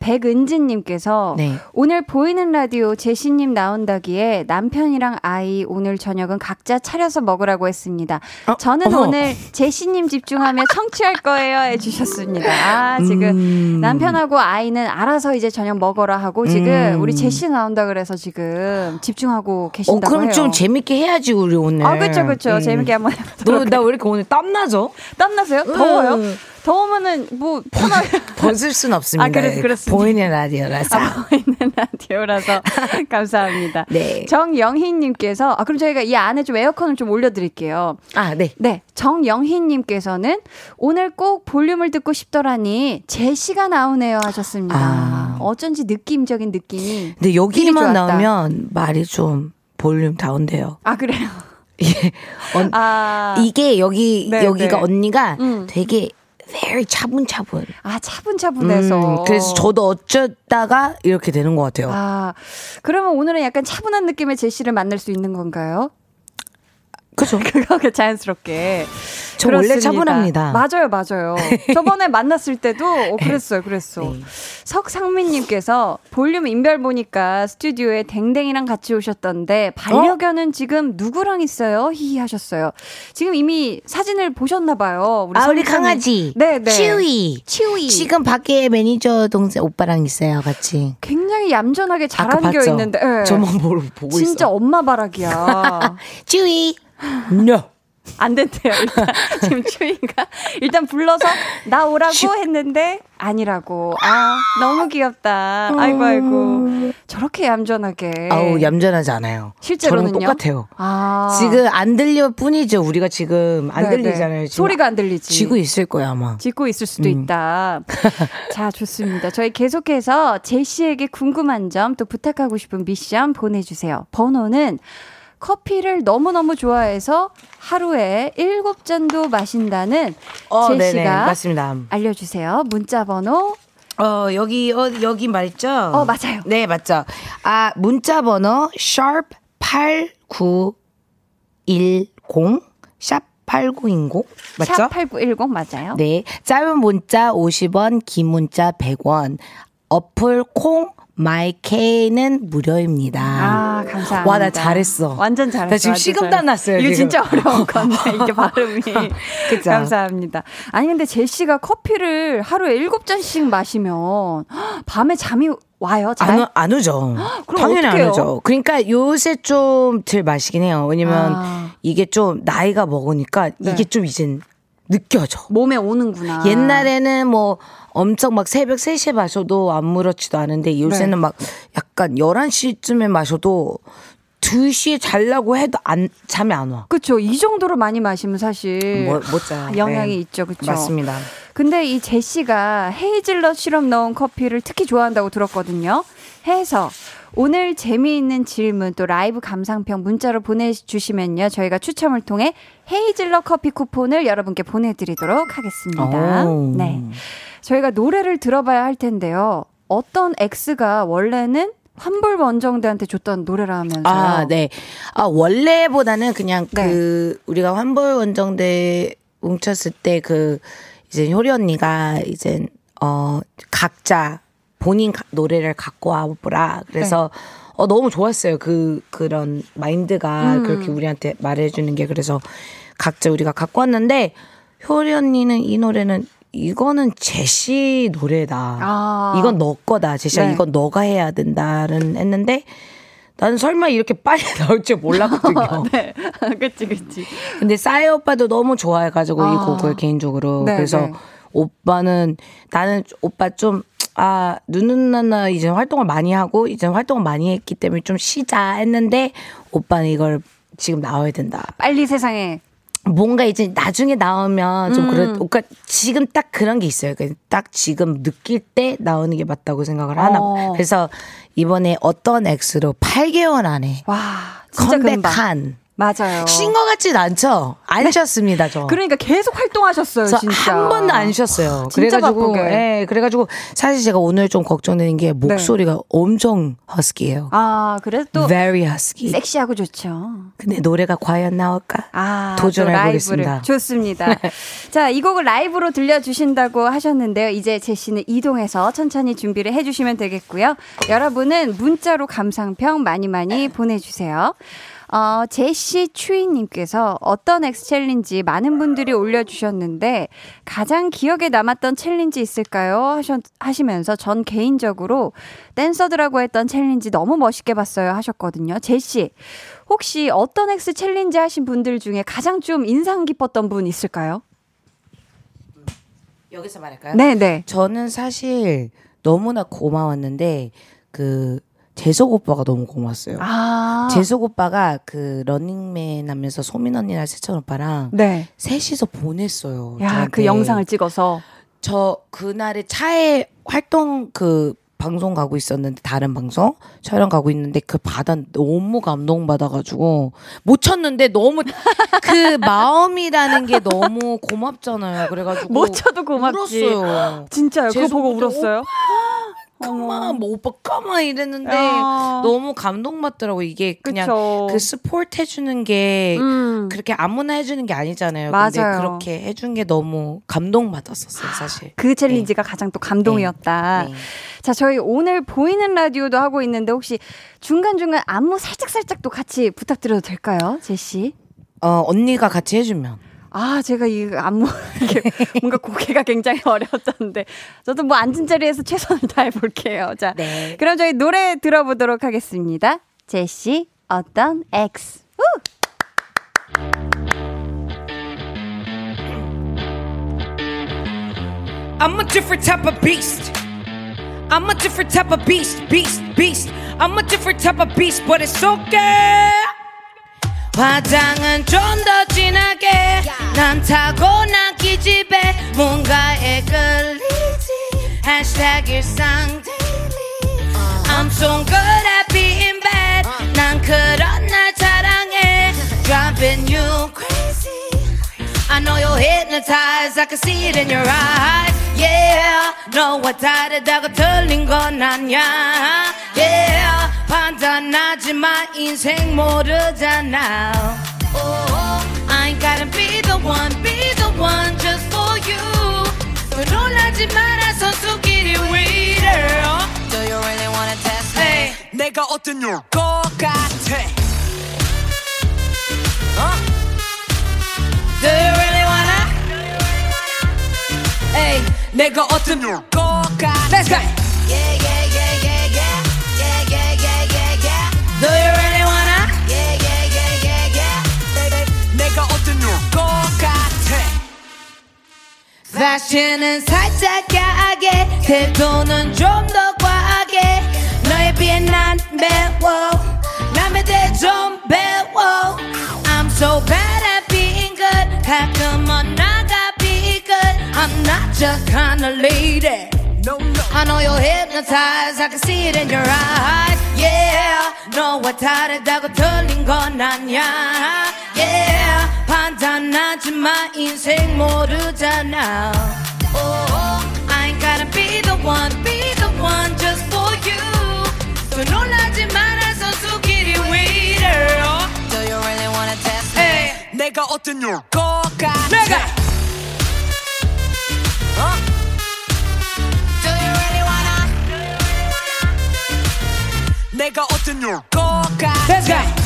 백은진님께서 네. 오늘 보이는 라디오 제시님 나온다기에 남편이랑 아이 오늘 저녁은 각자 차려서 먹으라고 했습니다. 어, 저는 어머. 오늘 제시님 집중하며 청취할 거예요 해주셨습니다. 아 지금 음. 남편하고 아이는 알아서 이제 저녁 먹어라 하고 지금 음. 우리 제시 나온다 그래서 지금 집중하고 어 계신다고 그럼 해요. 좀 재밌게 해야지 우리 오늘. 아 그렇죠 그렇죠 음. 재밌게 한번 너나 왜 이렇게 오늘 땀 나죠? 땀 나세요? 더워요? 음. 더우면은 뭐 편하게 벗을 순 없습니다. 아, 그래서 그렇습니다. 보이는 라디오라서. 아, 보이는 라디오라서 감사합니다. 네. 정영희 님께서 아 그럼 저희가 이 안에 좀 에어컨을 좀 올려 드릴게요. 아, 네. 네, 정영희 님께서는 오늘 꼭 볼륨을 듣고 싶더라니 제시가 나오네요 하셨습니다. 아. 어쩐지 느낌적인 느낌이. 근데 여기만. 나오면 말이 좀 볼륨 다운돼요. 아 그래요. 예. 언- 아, 이게 여기 네, 여기가 네. 언니가 음. 되게 very 차분차분. 아 차분차분해서. 음, 그래서 저도 어쩌다가 이렇게 되는 것 같아요. 아 그러면 오늘은 약간 차분한 느낌의 제시를 만날 수 있는 건가요? 그죠? 그거 자연스럽게. 저 원래 그렇습니다. 차분합니다. 맞아요, 맞아요. 저번에 만났을 때도 어, 그랬어요, 그랬어. 네. 석상민님께서 볼륨 인별 보니까 스튜디오에 댕댕이랑 같이 오셨던데 반려견은 지금 누구랑 있어요? 히히 하셨어요. 지금 이미 사진을 보셨나봐요. 우리 아 우리. 강아지. 네, 네. 치우이. 치우이. 지금 밖에 매니저 동생 오빠랑 있어요, 같이. 굉장히 얌전하게 잘 아까 안겨? 있는데. 예. 저만 보고 보고 진짜 있어. 엄마 바라기야. 치우이. No. 안 된대요. 일단 지금 추위가 일단 불러서 나 오라고 했는데 아니라고. 아 너무 귀엽다. 아이고 아이고 저렇게 얌전하게. 아우 얌전하지 않아요. 실제로는요? 저랑 똑같아요. 아 지금 안 들려 뿐이죠. 우리가 지금 안 네네. 들리잖아요. 지금 소리가 안 들리지. 지고 있을 거야 아마. 짓고 있을 수도 음. 있다. 자, 좋습니다. 저희 계속해서 제시에게 궁금한 점 또 부탁하고 싶은 미션 보내주세요. 번호는 커피를 너무너무 좋아해서 하루에 7잔도 마신다는 어, 네네 제시가 맞습니다. 알려주세요. 문자 번호. 어 여기 어 여기 맞죠? 어, 맞아요. 네 맞죠. 아 문자 번호 sharp 8910 샵8910 맞죠? 샵8910 맞아요. 네. 짧은 문자 50원, 긴 문자 100원. 어플 콩 마이케이는 무료입니다. 아, 감사합니다. 와, 나 잘했어. 완전 잘했어. 나 지금 잘했어. 났어요, 이거 지금. 진짜 어려운 건데, 이게 발음이. 그죠? 감사합니다. 아니, 근데 제시가 커피를 하루에 7잔씩 마시면 밤에 잠이 와요? 잘? 안, 오- 안 오죠. 당연히 어떡해요? 안 오죠. 그러니까 요새 좀 덜 마시긴 해요. 왜냐면 아. 이게 좀 나이가 먹으니까 네. 이게 좀 이젠 느껴져. 몸에 오는구나. 옛날에는 뭐 엄청 막 새벽 3시에 마셔도 아무렇지도 않은데 요새는 네. 막 약간 11시쯤에 마셔도 2시에 자려고 해도 안 잠이 안 와. 그쵸. 이 정도로 많이 마시면 사실 뭐, 못 자요. 영향이 네. 있죠. 그쵸. 맞습니다. 근데 이 제시가 헤이즐넛 시럽 넣은 커피를 특히 좋아한다고 들었거든요. 해서 오늘 재미있는 질문 또 라이브 감상평 문자로 보내주시면요. 저희가 추첨을 통해 헤이즐넛 커피 쿠폰을 여러분께 보내드리도록 하겠습니다. 오. 네. 저희가 노래를 들어봐야 할 텐데요. 어떤 X가 원래는 환불 원정대한테 줬던 노래라면서요. 아, 네. 아, 원래보다는 그냥 네. 그 우리가 환불 원정대 뭉쳤을 때 그 이제 효리 언니가 이제 어 각자 본인 가- 노래를 갖고 와보라. 그래서 네. 어 너무 좋았어요. 그 그런 마인드가 음. 그렇게 우리한테 말해 주는 게 그래서 각자 우리가 갖고 왔는데 효리 언니는 이 노래는 이거는 제시 노래다. 아. 이건 너 거다. 제시야 네. 이건 너가 해야 된다는 했는데 나는 설마 이렇게 빨리 나올 줄 몰랐거든요. 네. 그치, 그치. 근데 싸이 오빠도 너무 좋아해가지고 이 아. 곡을 개인적으로 네, 그래서 네. 오빠는 나는 오빠 좀 아, 누누나나 이제 활동을 많이 하고 이제 활동을 많이 했기 때문에 좀 쉬자 했는데 오빠는 이걸 지금 나와야 된다. 빨리 세상에. 뭔가 이제 나중에 나오면 좀 음. 그런, 그러니까 지금 딱 그런 게 있어요. 그딱 지금 느낄 때 나오는 게 맞다고 생각을 하나. 어. 그래서 이번에 어떤 X로 8개월 안에 와, 진짜 금방. 컴백한 맞아요. 쉰 것 같진 않죠? 안 쉬었습니다, 저. 그러니까 계속 활동하셨어요, 진짜. 한 번도 안 쉬었어요. 진짜 그래가지고, 바쁘게. 예, 그래가지고 사실 제가 오늘 좀 걱정되는 게 목소리가 엄청 허스키예요. 아, 그래도 또 Very husky. 섹시하고 좋죠. 근데 노래가 과연 나올까? 아, 도전해 또 라이브를. 보겠습니다. 좋습니다. 자, 이 곡을 라이브로 들려주신다고 하셨는데요. 이제 제시는 이동해서 천천히 준비를 해주시면 되겠고요. 여러분은 문자로 감상평 많이 많이 보내주세요. 어, 제시 추이님께서 어떤 X challenge 많은 분들이 올려주셨는데 가장 기억에 남았던 challenge 있을까요? 하셨, 하시면서 전 개인적으로 댄서들하고 했던 challenge 너무 멋있게 봤어요 하셨거든요. 제시, 혹시 어떤 X challenge 하신 분들 중에 가장 좀 인상 깊었던 분 있을까요? 여기서 말할까요? 네네. 저는 사실 너무나 고마웠는데 그 재석 오빠가 너무 고마웠어요. 아. 재석 오빠가 그 런닝맨 하면서 소민 언니랑 세찬 오빠랑 네. 셋이서 보냈어요. 야, 저한테. 그 영상을 찍어서. 저 그날에 차에 활동 그 방송 가고 있었는데 다른 방송 촬영 가고 있는데 그 바다 너무 감동 받아가지고 못 쳤는데 너무 그 마음이라는 게 너무 고맙잖아요. 그래가지고 못 쳐도 고맙지. 울었어요. 진짜요? 그거 보고 울었어요? 까마 뭐 오빠 까마 이랬는데 아. 너무 감동받더라고 이게 그냥 그쵸. 그 스포트 해주는 게 음. 그렇게 아무나 해주는 게 아니잖아요. 근데 맞아요. 그렇게 해준 게 너무 감동받았었어요, 사실. 그 챌린지가 가장 또 감동이었다. 네. 자, 저희 오늘 보이는 라디오도 하고 있는데 혹시 중간 중간 안무 살짝 살짝 또 같이 부탁드려도 될까요? 제시? 어, 언니가 같이 해주면. 아, 제가 이 안무, 뭔가 고개가 굉장히 어려웠었는데, 저도 뭐 앉은 자리에서 최선을 다해볼게요. 자, 네. 그럼 저희 노래 들어보도록 하겠습니다. 제시, 어떤 X. 우! I'm a different type of beast. I'm a different type of beast, beast, beast. I'm a different type of beast, but it's okay. 화장은 좀 더 진하게 난 타고난 기집애 뭔가에 끌리지 Hashtag 일상 daily I'm so good at being bad 난 그런 날 자랑해 Driving you crazy I know you're hypnotized I can see it in your eyes Yeah 너와 다르다고 틀린 건 아니야 Yeah 판단하지 마 인생 모르잖아 oh, I ain't gotta be the one Be the one just for you 놀라지 마라 선수끼리 위를 Do you really wanna test me? Hey. 내가 어떤 것 같아 Do you 내가 어떤 거가 Let's go. Yeah, yeah, yeah, yeah, yeah. Yeah, yeah, yeah, yeah. Do you really wanna? Yeah, yeah, yeah, yeah, yeah. 내가 어떤 거 같아 다시는 살짝 야하게 태도는 좀 더 과하게 너에 비해 난 매워 남에 대해 좀 배워 I'm so bad at being good. 가끔은 나가 good I'm not just kind of lady No no I know you're hypnotized I can see it in your eyes Yeah 너와 다르다고 틀린 건 아니야 Yeah 판단하지 마 인생 모르잖아 oh, I ain't gotta be the one Be the one just for you 또 놀라지 마라 선수끼리 위를 Do you really wanna test me? Hey. 내가 어떤 것 같아 내가 Nigga, what's in your car? Let's go.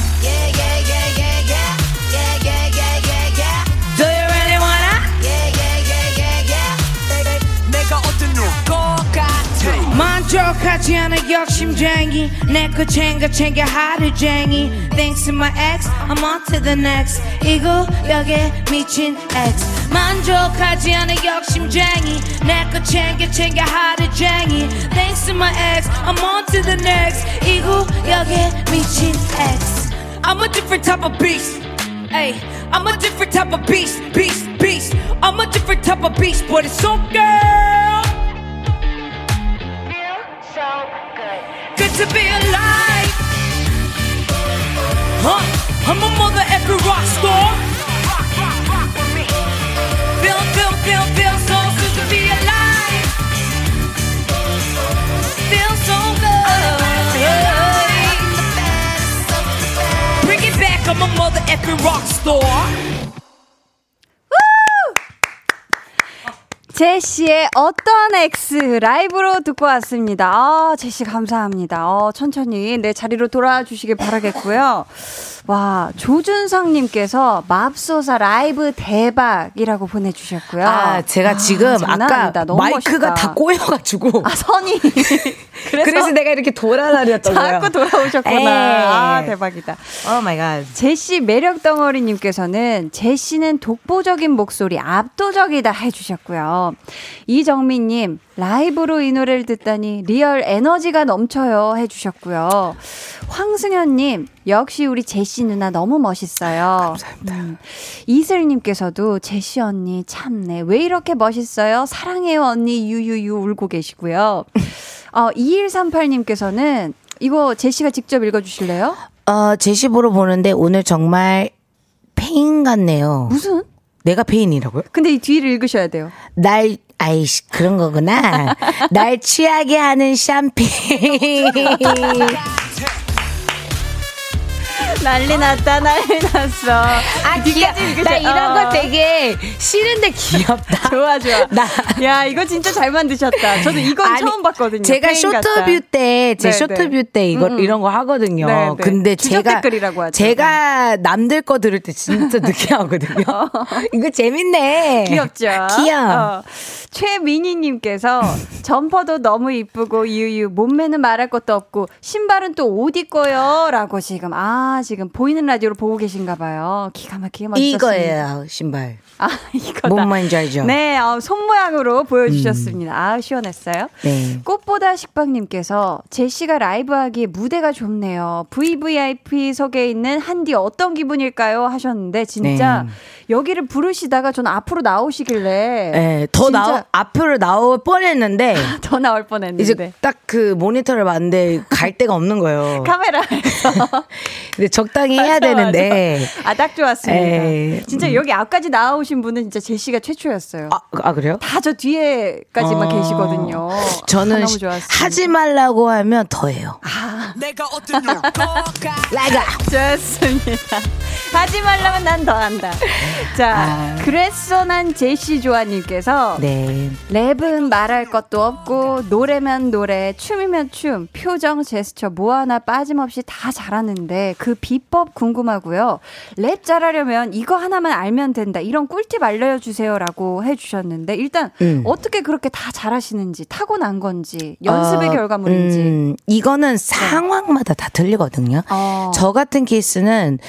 같아 만족하지 않아 욕심쟁이 내거 챙겨 챙겨 하루쟁이 Thanks to my ex I'm on to the next 이 구역에 미친 X 만족하지 않아 욕심쟁이 내거 챙겨 챙겨 하루쟁이 Thanks to my ex I'm on to the next 이 구역에 미친 X I'm a different type of beast Hey, I'm a different type of beast, beast, beast. I'm a different type of beast, but it's okay. To be alive. Huh? I'm a mother every rock star. Feel, feel, feel, feel so good to be alive. Feel so good. Bring it back, I'm a mother every rock star. 제시의 어떤 X 라이브로 듣고 왔습니다. 아, 제시 감사합니다. 어, 천천히 내 자리로 돌아와 주시길 바라겠고요. 와, 조준성님께서 맙소사 라이브 대박이라고 보내주셨고요. 아, 제가 지금 장난 아까 아니다. 너무 마이크가 멋있다. 다 꼬여가지고. 아, 선이. 그래서, 그래서, 내가 이렇게 돌아다녔던 거예요. 자꾸 돌아오셨구나. 에이. 아, 대박이다. Oh my god. 제시 매력 덩어리님께서는 제시는 독보적인 목소리 압도적이다 해주셨고요. 이정민님 라이브로 이 노래를 듣다니 real 에너지가 넘쳐요 해주셨고요. 황승현님 역시 우리 제시 누나 너무 멋있어요. 감사합니다. 이슬님께서도 제시 언니 참네 왜 이렇게 멋있어요? 사랑해요 언니 유유유 울고 계시고요. 어, 2138님께서는 이거 제시가 직접 읽어주실래요? 어, 제시 보러 왔는데 오늘 정말 폐인 같네요. 무슨? 내가 폐인이라고요? 근데 이 뒤를 읽으셔야 돼요. 날, 아이씨, 그런 거구나. 날 취하게 하는 샴페인. 난리 났다, 난리 났어. 아, 귀여 나 이런 거 되게 싫은데 귀엽다. 좋아, 좋아. 나- 야, 이거 진짜 잘 만드셨다. 저도 이건 아니, 처음 봤거든요. 제가. 쇼터뷰 때 제 네, 쇼터뷰 때 이거 이런 거 하거든요. 네, 네. 근데 제가 댓글이라고 하죠. 제가 남들 거 들을 때 진짜 늦게 하거든요. 이거 재밌네. 귀엽죠? 귀여워. 어. 최민희님께서 점퍼도 너무 이쁘고 유유 몸매는 말할 것도 없고 신발은 또 어디 거요? 라고 지금 아 지금 보이는 라디오로 보고 계신가 봐요. 기가 막히게 멋있었습니다. 이거예요 신발. 아 이거다. 뭔 말인지 알죠? 네, 어, 손 모양으로 보여주셨습니다. 아 시원했어요. 네. 꽃보다 식빵님께서 제시가 라이브 하기에 무대가 좁네요. VVIP석에 있는 한디 어떤 기분일까요? 하셨는데 진짜 네. 여기를 부르시다가 전 앞으로 나오시길래 네, 더 나오 앞으로 나올 뻔했는데 더 나올 뻔했는데 이제 딱 그 모니터를 봤는데 갈 데가 없는 거예요. 카메라에서 근데 적당히 해야 되는데. 아딱 좋았습니다. 에이, 진짜 여기 앞까지 나오 신 분은 진짜 제시가 최초였어요. 아, 아 그래요? 다 저 뒤에까지만 어. 계시거든요. 아, 저는 너무 시- 좋았어요. 하지 말라고 하면 더 해요. 내가 어떤 효과가 좋습니다. 하지 말라면 난 더 한다. 자, 아. 그랬어 난 제시 조아님께서 네. 랩은 말할 것도 없고 노래면 노래, 춤이면 춤, 표정, 제스처 뭐 하나 빠짐없이 다 잘하는데 그 비법 궁금하고요. 랩 잘하려면 이거 하나만 알면 된다. 이런 꿀팁 알려주세요라고 해주셨는데 일단 음. 어떻게 그렇게 다 잘하시는지 타고난 건지 연습의 어, 결과물인지. 음, 이거는 상황마다 다 틀리거든요. 어. 저 같은 케이스는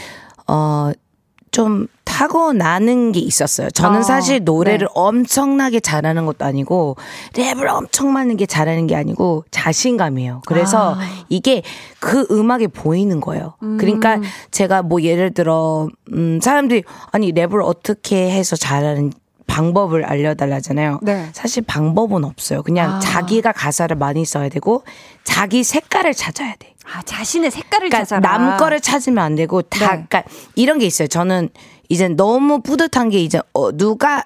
어. 좀 타고나는 게 있었어요. 저는 어, 사실 노래를 네. 엄청나게 잘하는 것도 아니고 랩을 엄청 많은 게 잘하는 게 아니고 자신감이에요. 그래서 아. 이게 그 음악에 보이는 거예요. 그러니까 제가 뭐 예를 들어 음 사람들이 아니 랩을 어떻게 해서 잘하는 방법을 알려달라잖아요. 네. 사실 방법은 없어요. 그냥 아. 자기가 가사를 많이 써야 되고 자기 색깔을 찾아야 돼. 아, 자신의 색깔을 그러니까 찾아라. 남 거를 찾으면 안 되고 다 네. 그러니까 이런 게 있어요. 저는 이제 너무 뿌듯한 게 이제 어, 누가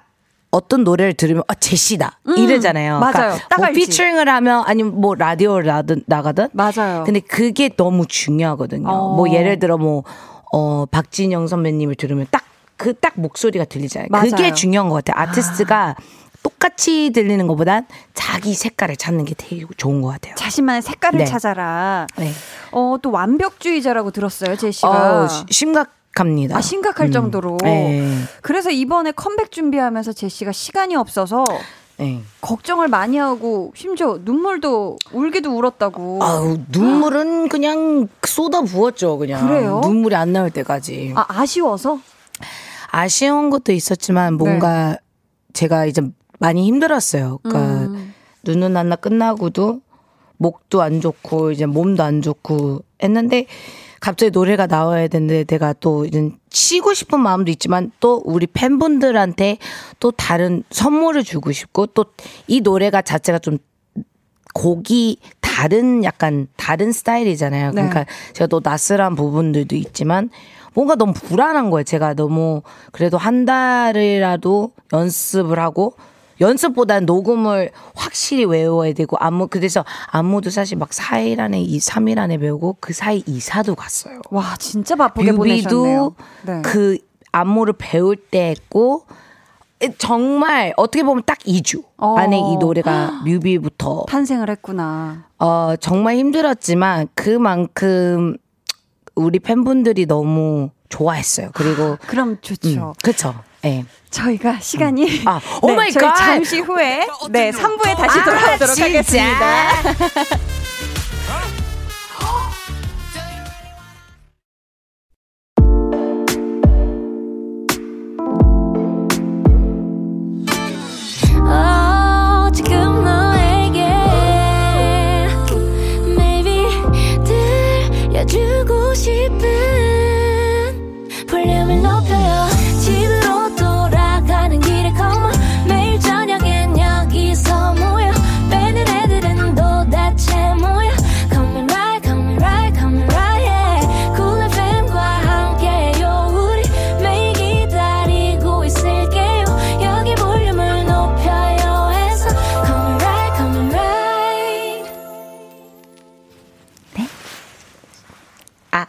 어떤 노래를 들으면 아 제시다 이러잖아요. 음, 맞아요. 그러니까 딱 뭐. 피처링을 하면 아니면 뭐 라디오를 나든 나가든 맞아요. 근데 그게 너무 중요하거든요. 어. 뭐 예를 들어 뭐 어, 박진영 선배님을 들으면 딱 그딱 목소리가 들리잖아요. 맞아요. 그게 중요한 것 같아요. 아티스트가 똑같이 들리는 것보단 자기 색깔을 찾는 게 되게 좋은 것 같아요. 자신만의 색깔을 네. 찾아라. 네. 어, 또 완벽주의자라고 들었어요, 제시가. 어, 시- 심각합니다. 아, 심각할 정도로. 네. 그래서 이번에 컴백 준비하면서 제시가 시간이 없어서 네. 걱정을 많이 하고 심지어 눈물도 울기도 울었다고. 아우 눈물은 그냥 쏟아 부었죠 그냥 그래요? 눈물이 안 나올 때까지 아, 아쉬워서? 아쉬운 것도 있었지만 뭔가 제가 이제 많이 힘들었어요 그러니까 음. 눈은 안나 끝나고도 목도 안 좋고 이제 몸도 안 좋고 했는데 갑자기 노래가 나와야 되는데 내가 또 이제 쉬고 싶은 마음도 있지만 또 우리 팬분들한테 또 다른 선물을 주고 싶고 또 이 노래가 자체가 좀 곡이 다른 약간 다른 스타일이잖아요. 네. 그러니까 제가 또 낯설한 부분들도 있지만 뭔가 너무 불안한 거예요. 제가 너무 그래도 한 달이라도 연습을 하고 연습보다는 녹음을 확실히 외워야 되고 안무 그래서 안무도 사실 막 4일 안에 이 3일 안에 배우고 그 사이 이사도 갔어요. 와, 진짜 바쁘게 보내셨네요. 뮤비도 네. 그 안무를 배울 때 했고 정말 어떻게 보면 딱 2주 어. 안에 이 노래가 뮤비부터 탄생을 했구나. 어 정말 힘들었지만 그만큼 우리 팬분들이 너무 좋아했어요. 그리고 그럼 좋죠. 그렇죠. 예. 저희가 시간이 아, oh my 저희 God. 잠시 후에 네, 3부에 다시 아, 돌아오도록 진짜? 하겠습니다.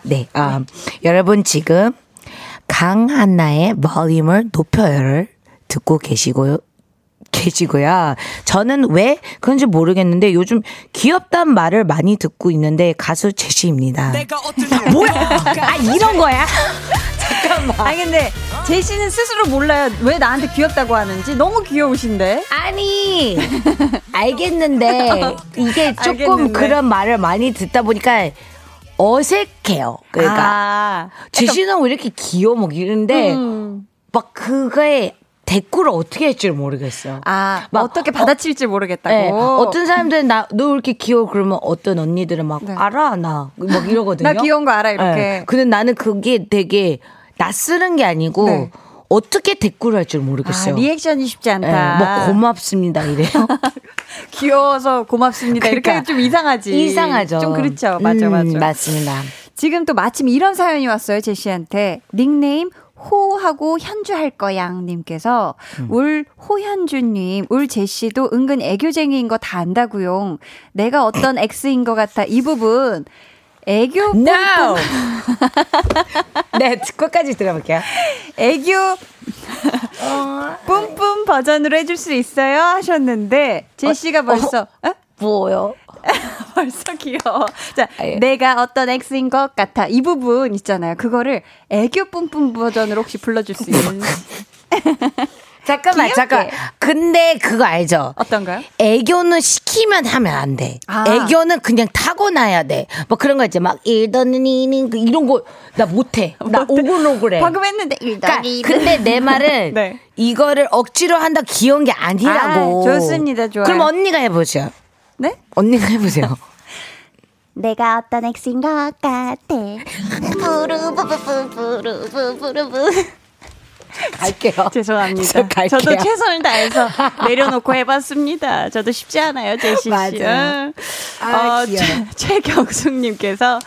아, 네. 아, 여러분 지금 강한나의 볼륨을 높여요를 듣고 계시고요. 계시고요. 저는 왜 그런지 모르겠는데 요즘 귀엽단 말을 많이 듣고 있는데 가수 제시입니다. 뭐야? 아 이런 거야? 잠깐만. 아니 근데 제시는 스스로 몰라요. 왜 나한테 귀엽다고 하는지 너무 귀여우신데. 아니 알겠는데 이게 조금 알겠는데. 그런 말을 많이 듣다 보니까 어색해요. 그러니까 아, 제시는 왜 이렇게 귀여워 막 이런데 음. 막 그거에 댓글을 어떻게 할지 모르겠어요. 아 막, 어떻게 받아칠지 모르겠다고. 네, 어떤 사람들은 나너왜 이렇게 귀여워 그러면 어떤 언니들은 막 네. 알아 나 막 이러거든요. 나 귀여운 거 알아 이렇게. 네. 근데 나는 그게 되게 낯쓰는 게 아니고 네. 어떻게 댓글을 할줄 아, 모르겠어요. 리액션이 쉽지 네, 않다. 뭐 고맙습니다 이래요. 귀여워서 고맙습니다. 이렇게 그러니까 좀 이상하지. 이상하죠. 좀 그렇죠. 맞아, 음, 맞아. 맞습니다. 지금 또 마침 이런 사연이 왔어요, 제시한테. 닉네임 호하고 현주할 거양님께서 음. 울 호현주님, 울 제시도 은근 애교쟁이인 거 다 안다고요. 내가 어떤 X인 것 같아. 이 부분 애교 No. 네, 끝까지 들어볼게요. 애교 뿜뿜 버전으로 해줄 수 있어요 하셨는데 제시가 벌써 어? 뭐요? 벌써 귀여워. 자, 아, 예. 내가 어떤 X인 것 같아. 이 부분 있잖아요. 그거를 애교 뿜뿜 버전으로 혹시 불러줄 수 있는 잠깐만, 잠깐. 근데 그거 알죠? 어떤가요? 애교는 시키면 하면 안 돼. 아. 애교는 그냥 타고나야 돼. 뭐 그런 거 있지. 막, 일더는 이는, 그 이런 거, 나 못해. 나 오글오글해. 방금 했는데, 일더는 그러니까, 근데 내 말은, 네. 이거를 억지로 한다 귀여운 게 아니라고. 아, 좋습니다, 좋아요. 그럼 언니가 해보죠. 네? 언니가 해보세요. 내가 어떤 엑스인 것 같아. 부르부부부부부부부. 갈게요. 죄송합니다. 저 갈게요. 저도 최선을 다해서 내려놓고 해봤습니다. 저도 쉽지 않아요, 제시 씨. 맞아요. 응. 아, 어, 최경숙님께서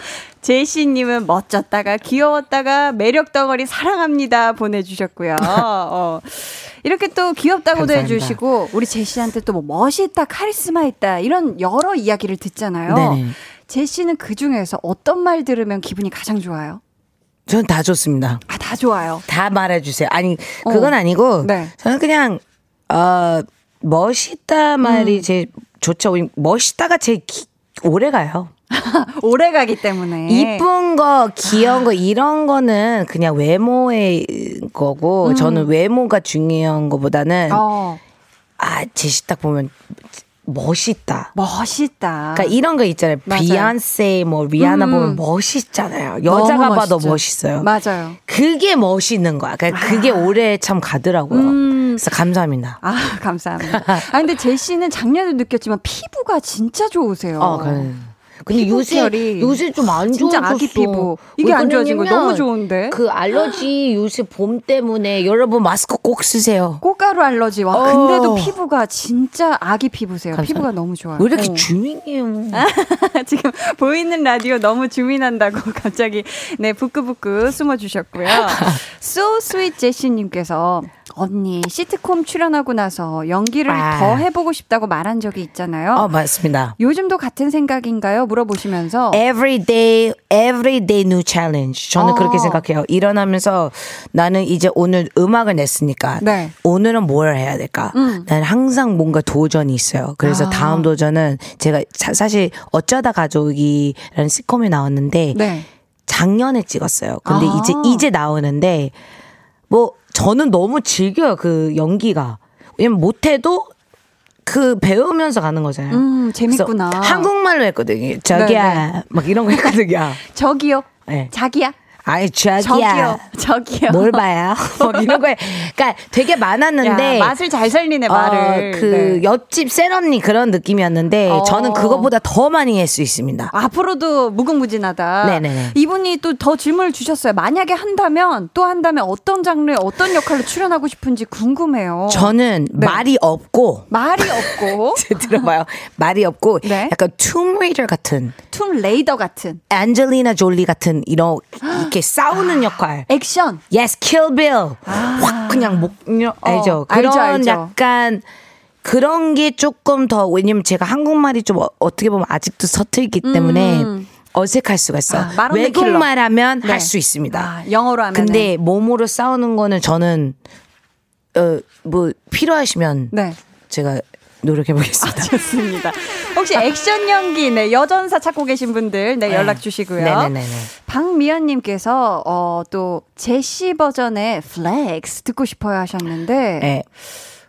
제시님은 멋졌다가 귀여웠다가 매력 덩어리 사랑합니다 보내주셨고요. 어. 이렇게 또 귀엽다고도 감사합니다. 해주시고 우리 제시한테 또 뭐 멋있다, 카리스마 있다 이런 여러 이야기를 듣잖아요. 네네. 제시는 그 중에서 어떤 말 들으면 기분이 가장 좋아요? 전다 좋습니다. 아, 다 좋아요. 다 말해주세요. 아니 그건 어. 아니고 네. 저는 그냥 어 멋있다 음. 말이 제일 좋죠. 멋있다가 제일 기- 오래 가요. 오래 가기 때문에. 이쁜 거, 귀여운 거 이런 거는 그냥 외모의 거고 저는 외모가 중요한 거보다는 음. 어, 아 제시 딱 보면 멋있다. 멋있다. 그러니까 이런 거 있잖아요. 맞아요. 비욘세 뭐 리아나 음. 보면 멋있잖아요. 여자가 봐도. 멋있어요. 맞아요. 그게 멋있는 거야. 그러니까 그게 오래 참 가더라고요. 음. 그래서 감사합니다. 아, 감사합니다. 아, 근데 제시는 작년에도 느꼈지만 피부가 진짜 좋으세요. 어, 그 근데 요새 결이 요새 좀 안 좋아졌어. 아기 피부. 이게 왜안 좋아진 거 너무 좋은데? 그 알러지 요새 봄 때문에 여러분 마스크 꼭 쓰세요. 꽃가루 알러지. 와, 어. 근데도 피부가 진짜 아기 피부세요. 감사합니다. 피부가 너무 좋아요. 왜 이렇게 어. 주밍해요? 지금 보이는 라디오 너무 주민한다고 갑자기 네 부끄부끄 숨어 주셨고요. So Sweet 제시 님께서 언니 시트콤 출연하고 나서 연기를 아. 더 해보고 싶다고 말한 적이 있잖아요. 어 맞습니다. 요즘도 같은 생각인가요? 물어보시면서 Every day, every day new challenge. 저는 어. 그렇게 생각해요. 일어나면서 나는 이제 오늘 음악을 냈으니까 네. 오늘은 뭘 해야 될까? 음. 나는 항상 뭔가 도전이 있어요. 그래서 아. 다음 도전은 제가 사- 사실 어쩌다 가족이라는 시콤이 나왔는데 네. 작년에 찍었어요. 근데 아. 이제 이제 나오는데 뭐 저는 너무 즐겨요 그 연기가. 왜냐면 못해도 그 배우면서 가는 거잖아요. 음, 재밌구나. 한국말로 했거든요. 저기야 네, 막 이런 거 했거든요. 저기요. 네. 자기야. 아이 저기야. 저기요. 저기요. 뭘 봐요? 막 이런 거에 그러니까 되게 많았는데 야, 맛을 잘 살리네 말을. 어, 그 네. 옆집 셀언니 그런 느낌이었는데 어. 저는 그거보다 더 많이 할 수 있습니다. 앞으로도 무궁무진하다. 네네네. 이분이 또 더 질문을 주셨어요. 만약에 한다면 또 한다면 어떤 장르에 어떤 역할로 출연하고 싶은지 궁금해요. 저는 네. 말이 없고 말이 없고 들어봐요. 말이 없고 네. 약간 툼 레이더 같은 툼 레이더 같은 안젤리나 졸리 같은 이런 이렇게 싸우는 역할. 액션. Yes, Kill Bill. 확 그냥 목 알죠. 어, 그런 알죠, 알죠. 약간 그런 게 조금 더 왜냐면 제가 한국말이 좀 어, 어떻게 보면 아직도 서툴기 때문에 음. 어색할 수가 있어. 아, 외국말 하면 네. 할수 있습니다. 아, 영어로 하면 근데 몸으로 싸우는 거는 저는 어뭐 필요하시면 네. 제가 노력해 보겠습니다. 좋습니다. 혹시 액션 연기, 네, 여전사 찾고 계신 분들, 네, 연락 주시고요. 네네네네. 박미연님께서, 어, 또, 제시 버전의 flex 듣고 싶어요 하셨는데, 네.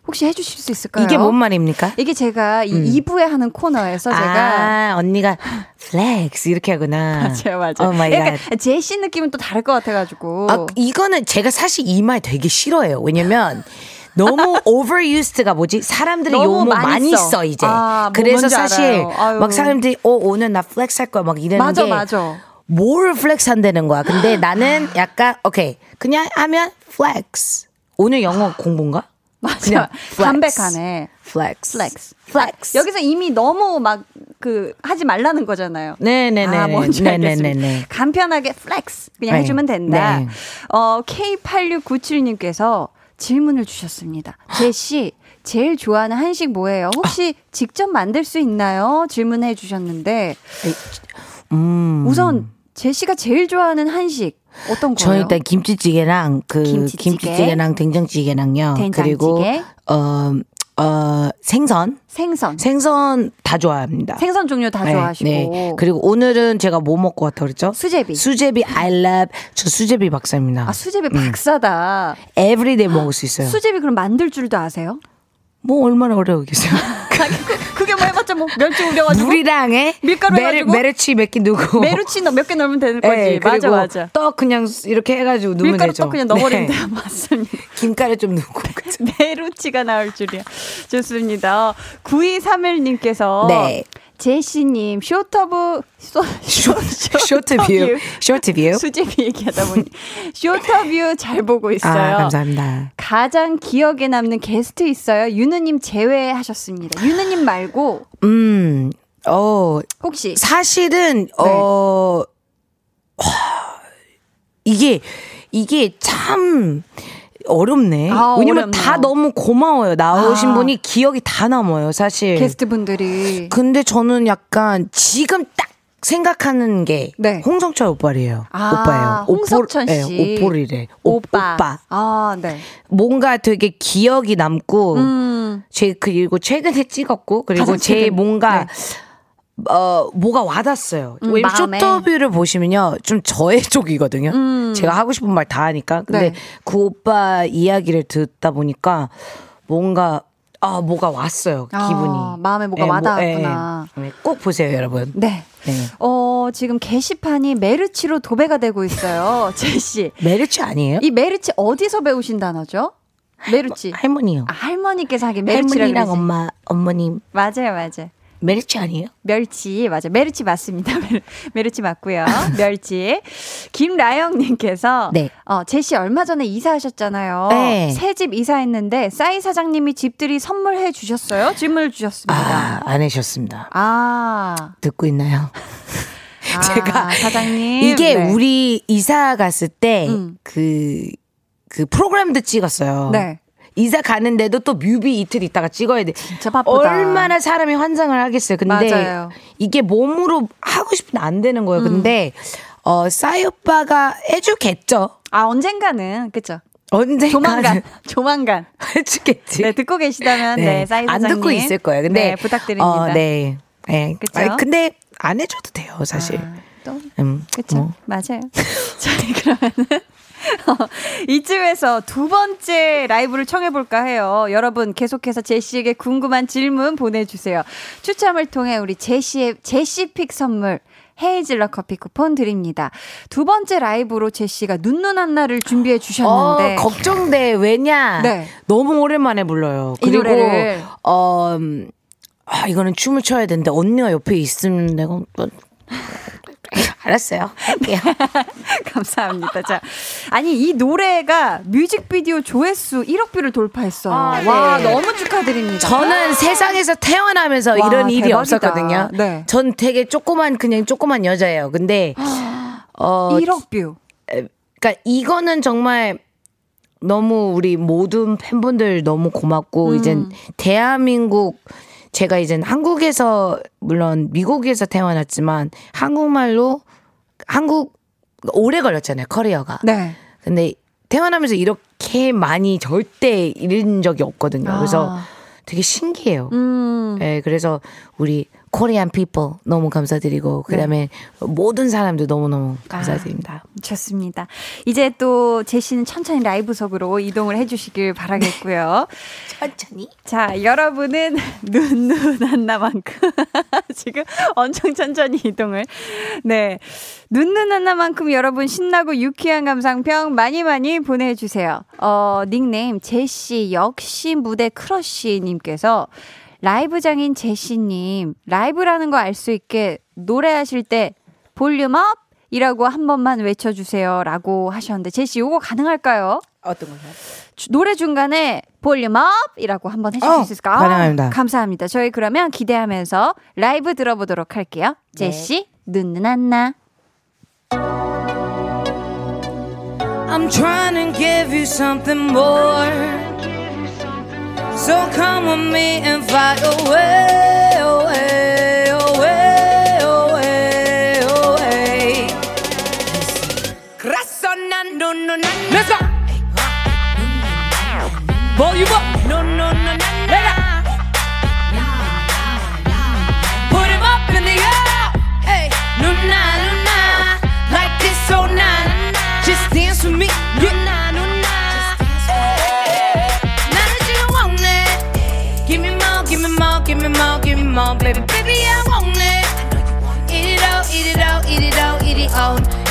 혹시 해주실 수 있을까요? 이게 뭔 말입니까? 이게 제가 이 2부에 하는 코너에서 제가. 아, 언니가 flex 이렇게 하구나. 맞아요, 맞아요. God. 제시 느낌은 또 다를 것 같아가지고. 아, 이거는 제가 사실 이 말 되게 싫어해요. 왜냐면 너무 overused가 뭐지? 사람들이 너무 너무 많이 많이, 써. 써, 이제. 아, 뭐 그래서 뭔지 사실. 막 사람들이 어 오늘 나 flex 할 거야 막 이러는 맞아, 게 맞아. 뭘 flex 한다는 거야. 근데 나는 약간 오케이 그냥 하면 flex. 오늘 영어 공부인가? 맞아. 그냥 flex. 담백하네. flex. flex. flex. 여기서 이미 너무 막 그 하지 말라는 거잖아요. 네네네. 아, 뭔지 네네네네. 알겠습니다. 간편하게 flex 그냥 네. 해주면 된다. 네. 어, K8697님께서 질문을 주셨습니다. 제시, 제일 좋아하는 한식 뭐예요? 혹시 아. 직접 만들 수 있나요? 질문해 주셨는데, 음. 우선 제시가 제일 좋아하는 한식 어떤 거예요? 저 일단 김치찌개랑 그 김치찌개. 김치찌개 랑 된장찌개랑요. 된장찌개. 그리고 어, 어 생선. 생선. 생선 다 좋아합니다. 생선 종류 다 네, 좋아하시고. 네. 그리고 오늘은 제가 뭐 먹고 왔다 그랬죠? 수제비. 수제비 I love. 저 수제비 박사입니다. 아, 수제비 박사다. every day 먹을 수 있어요. 수제비 그럼 만들 줄도 아세요? 뭐 얼마나 어려우겠어요. 그게 뭐 해봤자 뭐 멸치 우려가지고 물이랑에 밀가루 메르, 해가지고? 메르치 몇 개 넣고 메루치 몇개 넣으면 되는 거지. 네, 맞아 맞아. 떡 그냥 이렇게 해가지고 넣으면 밀가루 되죠. 떡 그냥 넣어버리면 네. 돼요. 맞습니다. 김가루 좀 넣고. 그죠? 메루치가 나올 줄이야. 좋습니다. 9231님께서 네. 제시님 쇼터브 쇼, 쇼, 쇼트뷰. 쇼트뷰. 수제비 얘기하다 보니 쇼터뷰 잘 보고 있어요. 아, 감사합니다. 가장 기억에 남는 게스트 있어요? 유느님 제외하셨습니다. 유느님 말고 음, 어, 혹시 사실은, 네. 어, 와, 이게, 이게 참 어렵네. 아, 왜냐면 어렵네요. 다 너무 고마워요. 나오신 아. 분이 기억이 다 남아요, 사실. 게스트 분들이 근데 저는 약간 지금 딱 생각하는 게 네. 홍성철 오빠래요. 아, 오빠예요. 홍석천 오뽀- 씨. 네, 오뽀리래. 오- 오빠. 오빠. 아, 네. 뭔가 되게 기억이 남고 음. 제 그리고 최근에 찍었고 그리고 제. 뭔가 네. 어 뭐가 와닿았어요. 음, 왜냐면. 쇼터뷰를 보시면요 좀 저의 쪽이거든요. 음. 제가 하고 싶은 말 다 하니까 근데 네. 그 오빠 이야기를 듣다 보니까 뭔가 아 뭐가 왔어요 아, 기분이 마음에 뭐가 뭐, 와닿았구나. 예, 예. 꼭 보세요 여러분. 네. 네. 어, 지금 게시판이 메르치로 도배가 되고 있어요. 제시. 메르츠 아니에요? 이 메르치 어디서 배우신 단어죠? 메르치. 할머니요. 아, 할머니께서 하긴 할머니랑 그러지. 엄마 어머님 맞아요, 맞아요. 메르츠 아니에요? 멸치 맞아 메르치 맞습니다 메르, 메르치 맞고요 멸치 김라영님께서 네. 어 제시 얼마 전에 이사하셨잖아요 네. 새집 이사했는데 싸이 사장님이 집들이 선물해 주셨어요 질문을 주셨습니다 아 안 해셨습니다. 아, 듣고 있나요? 아, 제가 사장님 이게 네. 우리 이사 갔을 때 음. 그, 그 프로그램도 찍었어요. 네. 이사 가는데도 또 뮤비 이틀 있다가 찍어야 돼. 진짜 바쁘다 얼마나 사람이 환장을 하겠어요. 근데 맞아요. 이게 몸으로 하고 싶은데 안 되는 음. 거예요. 근데 어 싸이 오빠가 해주겠죠. 아 언젠가는 그쵸 언젠가 조만간 조만간 해주겠지. 네 듣고 계시다면 네, 싸이 안 듣고 있을 거예요. 근데 네, 부탁드립니다 어, 네. 네. 그쵸? 아니, 근데 안 해줘도 돼요, 사실. 아, 또 음, 그쵸. 뭐. 맞아요. 저희 그러면은. 어, 이쯤에서 두 번째 라이브를 청해볼까 해요. 여러분 계속해서 제시에게 궁금한 질문 보내주세요. 추첨을 통해 우리 제시의 제시픽 선물 헤이즐넛 커피 쿠폰 드립니다. 두 번째 라이브로 제시가 눈눈 한나를 준비해 주셨는데 어, 걱정돼. 왜냐? 네. 너무 오랜만에 불러요. 이 그리고 노래를. 어, 음, 아, 이거는 춤을 춰야 되는데 언니가 옆에 있으면 내가 또 알았어요. 할게요. 감사합니다. 자, 아니 이 노래가 뮤직비디오 조회수 1억 뷰를 돌파했어요. 아, 와 네. 너무 축하드립니다. 저는 세상에서 태어나면서 와, 이런 일이 대박이다. 없었거든요. 네. 전 되게 조그만 그냥 조그만 여자예요. 근데 어 1억 뷰. 그러니까 이거는 정말 너무 우리 모든 팬분들 너무 고맙고 음. 이젠 대한민국 제가 이젠 한국에서 물론 미국에서 태어났지만 한국말로 한국 오래 걸렸잖아요 커리어가. 네. 근데 태어나면서 이렇게 많이 절대 이런 적이 없거든요. 그래서 아. 되게 신기해요. 음. 예, 그래서 우리 Korean people 너무 감사드리고 그다음에 모든 사람들 너무너무 감사드립니다. 좋습니다. 이제 또 제시는 천천히 라이브석으로 이동을 해 주시길 바라겠고요. 천천히. 자, 여러분은 눈누난나만큼 지금 엄청 천천히 이동을. 네. 눈누난나만큼 여러분 신나고 유쾌한 감상평 많이 많이 보내 주세요. 어, 닉네임 제시 역시 무대 크러쉬 님께서 라이브장인 제시님 라이브라는 거 알 수 있게 노래하실 때 volume up! 이라고 한 번만 외쳐주세요. 라고 하셨는데, 제시 요거 가능할까요? 어떤 거요? 주- 노래 중간에 volume up! 이라고 한번 해주실 어, 수 있을까요? 가능합니다. 감사합니다. 저희 그러면 기대하면서 라이브 들어보도록 할게요. 네. 제시, 눈누난나. I'm trying to give you something more. So come with me and fly away, away, away, away, away. no, no, no. Let's go. Volume up. No, no, no, no. Let it.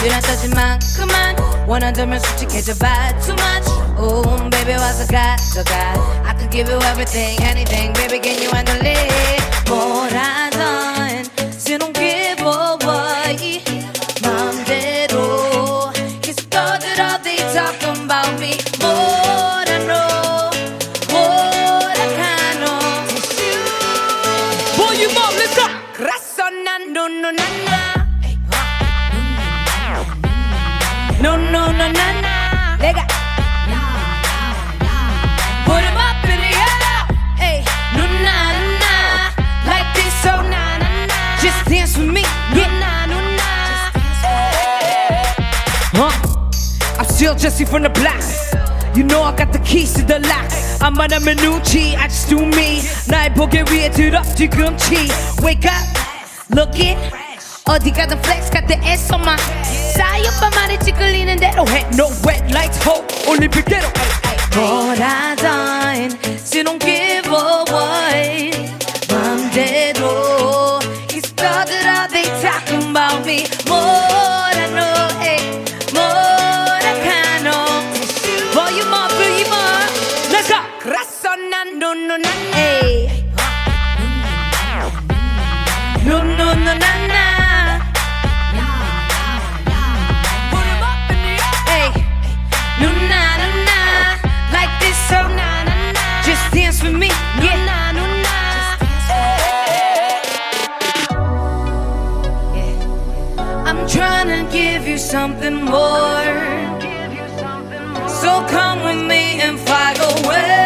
유난 떠지만 그만 원한다면 솔직해져 봐 too much. Oh, baby, 와서 가져가. I could give you everything, anything, baby, can you handle it? 뭐라던 새로운 giveaway Jesse from the block. You know I got the keys to the lock. I'm on a Minucci, I just do me. 날 보기 위해 들어 뒤꿈치. Wake up, look it. 어디 가든 flex got the S on my. 싸이오빠 말에 찌끌리는 대로 해. No wet lights, hope 올림픽대로. 뭐라던 새로 Something more. So come with me and fly away, away,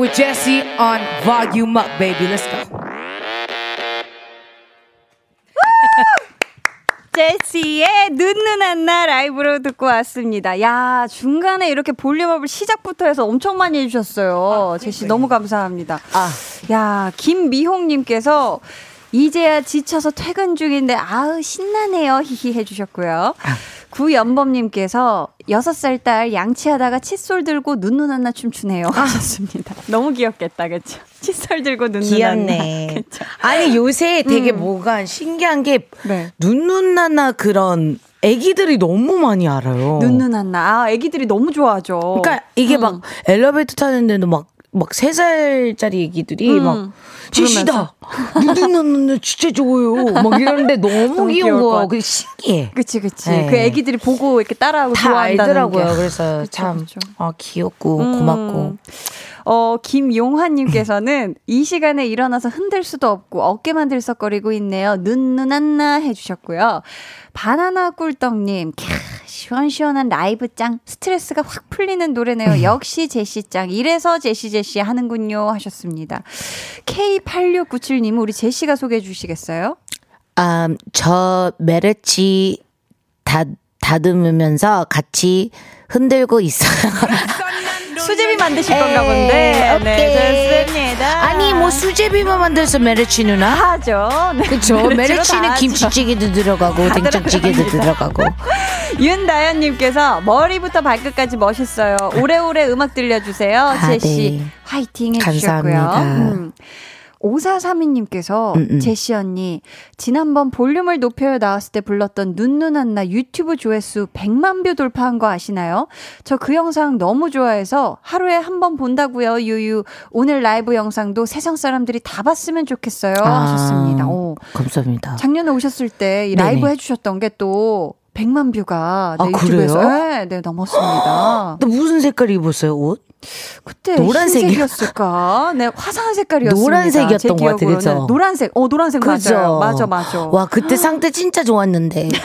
with Jesse on Volume Up baby Let's go 제시의 눈눈 안나 라이브로 듣고 왔습니다. 야, 중간에 이렇게 볼륨업을 시작부터 해서 엄청 많이 해주셨어요. 제시 너무 감사합니다. 아. 야, 김미홍님께서 이제야 지쳐서 퇴근 중인데 아우 신나네요 히히 해주셨고요. 구연범님께서 여섯 살딸 양치하다가 칫솔 들고 눈눈 안나 춤추네요 하셨습니다. 너무 귀엽겠다, 그렇죠? 칫솔 들고 눈눈 귀엽네. 안나. 그쵸? 아니 요새 되게 뭐가 신기한 게 네. 눈눈나나 그런 애기들이 너무 많이 알아요. 눈눈 안나. 아, 애기들이 너무 좋아하죠. 그러니까 이게 음. 막 엘리베이터 타는데도 막 막 세 살짜리 애기들이 음, 막 제시다 눈눈나나 진짜 좋아요 막 이러는데 너무, 너무 귀여운 거야. 그 신기해 그치 그치 네. 그 애기들이 보고 이렇게 따라하고 다 좋아한다는 알더라고요 게. 그래서 참. 아, 귀엽고 음. 고맙고 어, 김용환님께서는 이 시간에 일어나서 흔들 수도 없고 어깨만 들썩거리고 있네요. 눈눈안나 해주셨고요. 바나나 꿀떡님, 캬, 시원시원한 라이브 짱. 스트레스가 확 풀리는 노래네요. 역시 제시 짱. 이래서 제시 제시 하는군요. 하셨습니다. K8697님, 우리 제시가 소개해 주시겠어요? 음, 저 메르치 다, 다듬으면서 같이 흔들고 있어요. 수제비 만드실 건가 본데. 오케이. 네, 좋습니다. 아니 뭐 수제비만 만들어서 메르치 누나? 하죠. 네. 그쵸 다 메르치는. 김치찌개도 들어가고 된장찌개도 들어가고 윤다현님께서 머리부터 발끝까지 멋있어요. 오래오래 음악 들려주세요. 아, 제시 네. 화이팅 해주셨고요. 감사합니다. 음. 5432님께서 음, 음. 제시 언니 지난번 볼륨을 높여요 나왔을 때 불렀던 눈누난나 유튜브 조회수 100만 뷰 돌파한 거 아시나요? 저 그 영상 너무 좋아해서 하루에 한 번 본다고요 유유 오늘 라이브 영상도 세상 사람들이 다 봤으면 좋겠어요 아. 하셨습니다. 오. 감사합니다. 작년에 오셨을 때이 라이브. 해주셨던 게또 100만 뷰가 네, 아, 유튜브에서? 네, 네, 넘었습니다. 또 무슨 색깔 입었어요 옷? 그때 노란색이요? 흰색이었을까? 네, 화사한 색깔이었습니다. 노란색이었던 제것 같아요. 그죠? 노란색, 어, 노란색 그죠? 맞아요. 맞아, 맞아. 와 그때 상태 진짜 좋았는데.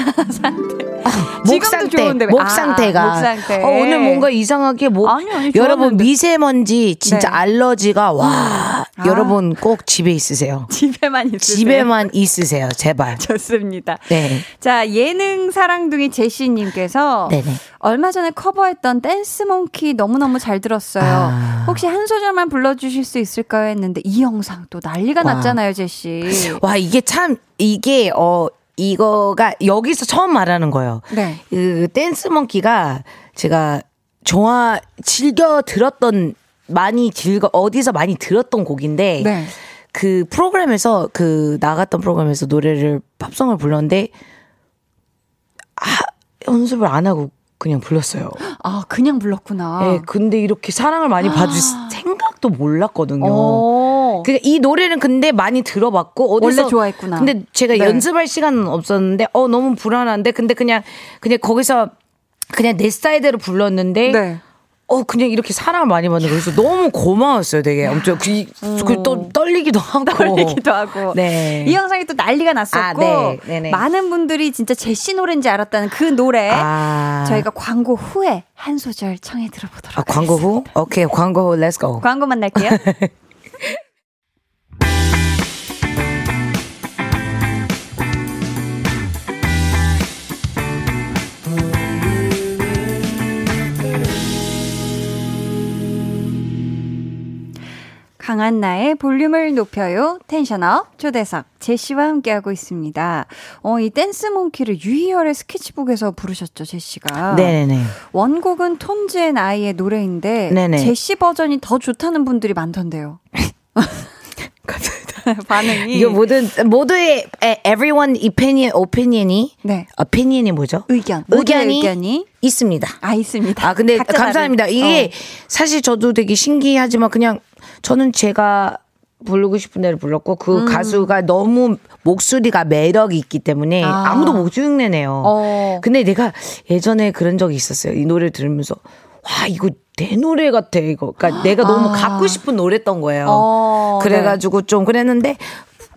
목 지금도 상태, 좋은데 왜- 목 아, 상태가. 목 상태. 어, 오늘 뭔가 이상하게 목. 아니, 아니, 여러분. 미세먼지 진짜 네. 알러지가 와. 아. 여러분 꼭 집에 있으세요. 집에만 있으세요. 집에만 있으세요, 제발. 좋습니다. 네. 자, 예능 사랑둥이 제시님께서 네네. 얼마 전에 커버했던 댄스 몽키 너무 너무 잘 들었어요. 아. 혹시 한 소절만 불러주실 수 있을까요? 했는데 이 영상 또 난리가 와. 났잖아요, 제시. 와 이게 참 이게 어 이거가 여기서 처음 말하는 거예요. 네. 그 댄스 몽키가 제가 좋아 즐겨 들었던 많이 즐거 어디서 많이 들었던 곡인데 네. 그 프로그램에서 그 나갔던 프로그램에서 노래를 팝송을 불렀는데 아, 연습을 안 하고 그냥 불렀어요. 아, 그냥 불렀구나. 예, 근데 이렇게 사랑을 많이 받을 생각도 몰랐거든요. 어. 그이 노래는 근데 많이 들어봤고 어디서 원래 좋아했구나. 근데 제가 네. 연습할 시간은 없었는데 어 너무 불안한데 근데 그냥 그냥 거기서 그냥 내 스타일대로 불렀는데 네. 어 그냥 이렇게 사랑을 많이 받는 거예요. 그래서 너무 고마웠어요. 되게 엄청 그, 그 떨리기도 하고 떨리기도 하고. 네. 이 영상이 또 난리가 났었고 아, 네. 네네. 많은 분들이 진짜 제시 노래인지 알았다는 그 노래 아. 저희가 광고 후에 한 소절 청해 들어보도록 아, 광고 후 오케이 광고 후 Let's go. 광고 만날게요. 강한 나의 볼륨을 높여요. 텐션업 초대석 제시와 함께하고 있습니다. 어, 이 Dance Monkey를 유희열의 스케치북에서 부르셨죠, 제시가. 네네네. 원곡은 Tones and I의 노래인데 네네. 제시 버전이 더 좋다는 분들이 많던데요. 반응이 이거 모든 모두의 에, everyone opinion opinion이 네. opinion이 뭐죠? 의견 모두의 의견이 있습니다. 아 있습니다. 아 근데 감사합니다. 다른- 이게 어. 사실 저도 되게 신기하지만 그냥 저는 제가 부르고 싶은 대로 불렀고 그 음. 가수가 너무 목소리가 매력이 있기 때문에 아. 아. 무도못 흉내내요. 어. 근데 내가 예전에 그런 적이 있었어요. 이 노래를 들으면서 와 이거 내 노래 같아 이거. 그러니까 내가 너무 갖고 싶은 노래였던 거예요. 아. 어, 그래가지고 좀 그랬는데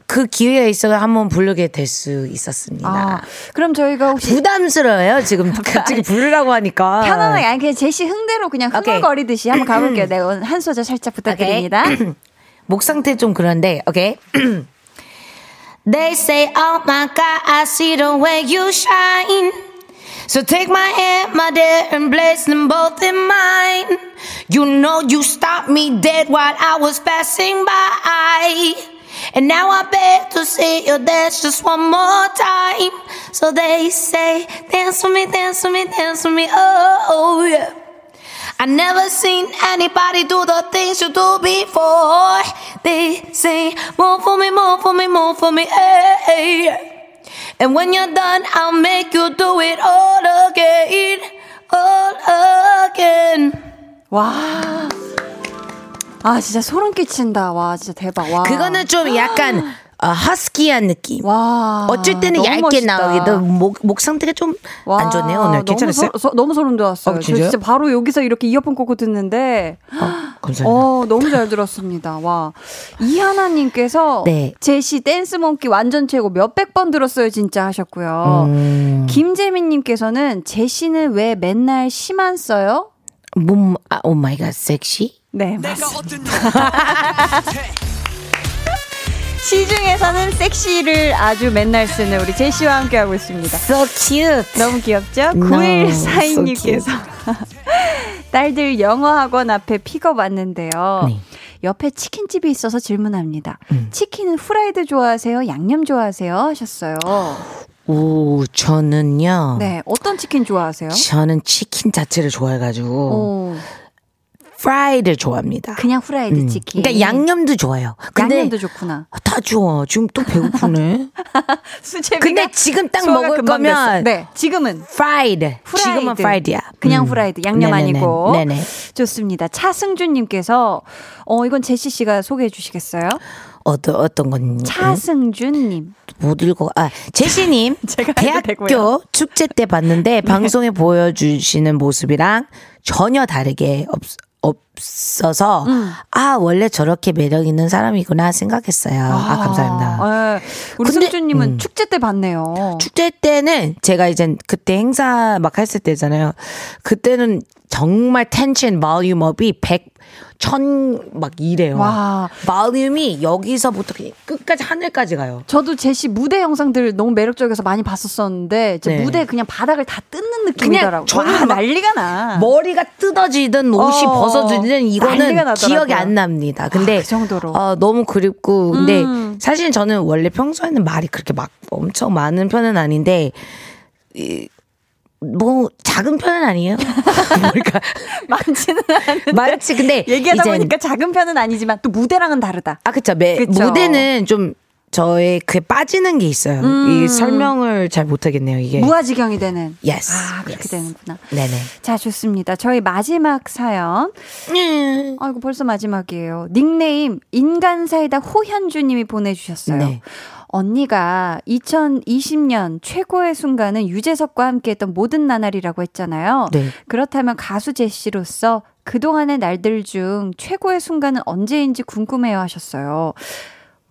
그 기회가 있어 한번 부르게 될 수 있었습니다. 아, 그럼 저희가 혹시 부담스러워요 지금 갑자기 부르라고 하니까 편안하게 아니 그냥 제시 흥대로 그냥. 흥얼거리듯이 한번 가볼게요. 네, 오늘 한 소절 살짝 부탁드립니다. 목 상태 좀 그런데 오케이 They say oh my god I see the way you shine So take my hand my dear and place them both in mine You know you stopped me dead while I was passing by And now I beg to see you dance just one more time So they say dance with me dance with me dance with me oh, oh yeah I never seen anybody do the things you do before. They say, more for me, more for me, more for me, hey. And when you're done, I'll make you do it all again, all again. 와. 아 진짜 소름 끼친다. 와 진짜 대박. 와. 그거는 좀 약간 아, 허스키한 느낌. 와. 어쩔 때는 너무 얇게 멋있다. 나오기도 목, 목 상태가 좀 와, 안 좋네요 오늘 너무 괜찮았어요? 소, 소- 너무 소름 돋았어요. 어, 저 진짜요? 진짜 바로 여기서 이렇게 이어폰 꽂고 듣는데 어, 감사합니다. 어, 너무 잘 들었습니다. 와. 이하나님께서 네. 제시 Dance Monkey 완전 최고 몇백 번 들었어요, 진짜 하셨고요. 음, 김재민님께서는 제시는 왜 맨날 심한 써요? 몸, 아, oh my god, 섹시? 네, 맞습니다. 시중에서는 섹시를 아주 맨날 쓰는 우리 제시와 함께하고 있습니다. So cute. 너무 귀엽죠? No, 9142님께서 딸들 영어 학원 앞에 픽업 왔는데요. 네. 옆에 치킨집이 있어서 질문합니다. 음. 치킨은 후라이드 좋아하세요? 양념 좋아하세요? 하셨어요. 오, 저는요. 네, 어떤 치킨 좋아하세요? 저는 치킨 자체를 좋아해가지고 오, 프라이를 좋아합니다. 그냥 후라이드 음. 치킨. 그러니까 양념도 좋아요. 근데 양념도 좋구나. 다 좋아. 지금 또 배고프네. 수제비가 근데 지금 딱 먹을 거면 됐어. 네, 지금은 프라이드. 후라이드. 지금은 프라이드야. 그냥 음. 후라이드 양념 네네네. 아니고 네네. 좋습니다. 차승준 님께서 어 이건 제시 씨가 소개해 주시겠어요? 어떤 어떤 건 차승준님 못 읽어. 아 제시님. 대학교 축제 때 봤는데 방송에 보여주시는 모습이랑 전혀 다르게 없. 없어서 음. 아 원래 저렇게 매력 있는 사람이구나 생각했어요. 아, 감사합니다. 네. 우리 근데- 승준님은 음. 축제 때 봤네요. 축제 때는 제가 이제 그때 행사 막 했을 때잖아요. 그때는 정말 텐션 볼륨업이 100, 1000막 이래요. 와. 볼륨이 여기서부터 끝까지 하늘까지 가요. 저도 제시 무대 영상들 너무 매력적이어서 많이 봤었었는데 네. 무대 그냥 바닥을 다 뜯는 느낌이더라고. 저는 와, 막 난리가 나. 머리가 뜯어지든 옷이 어, 벗어지든 이거는. 기억이 안 납니다. 근데 아, 그 정도로. 어, 너무 그립고 근데 음. 사실 저는 원래 평소에는 말이 그렇게 막 엄청 많은 편은 아닌데 이, 뭐 작은 편은 아니에요. 그러니까 많지는 않은데. 많지 근데 얘기하다 이젠- 보니까 작은 편은 아니지만 또 무대랑은 다르다. 아 그쵸 매, 그쵸. 무대는 좀 저의 그에 빠지는 게 있어요. 음. 이 설명을 잘 못하겠네요 이게. 무아지경이 되는. Yes, 아 그렇게 yes. 되는구나. 네네. 자 좋습니다. 저희 마지막 사연. 음. 아이고 벌써 마지막이에요. 닉네임 인간사이다 호현주님이 보내주셨어요. 네. 언니가 2020년 최고의 순간은 유재석과 함께했던 모든 나날이라고 했잖아요. 네. 그렇다면 가수 제시로서 그동안의 날들 중 최고의 순간은 언제인지 궁금해요 하셨어요.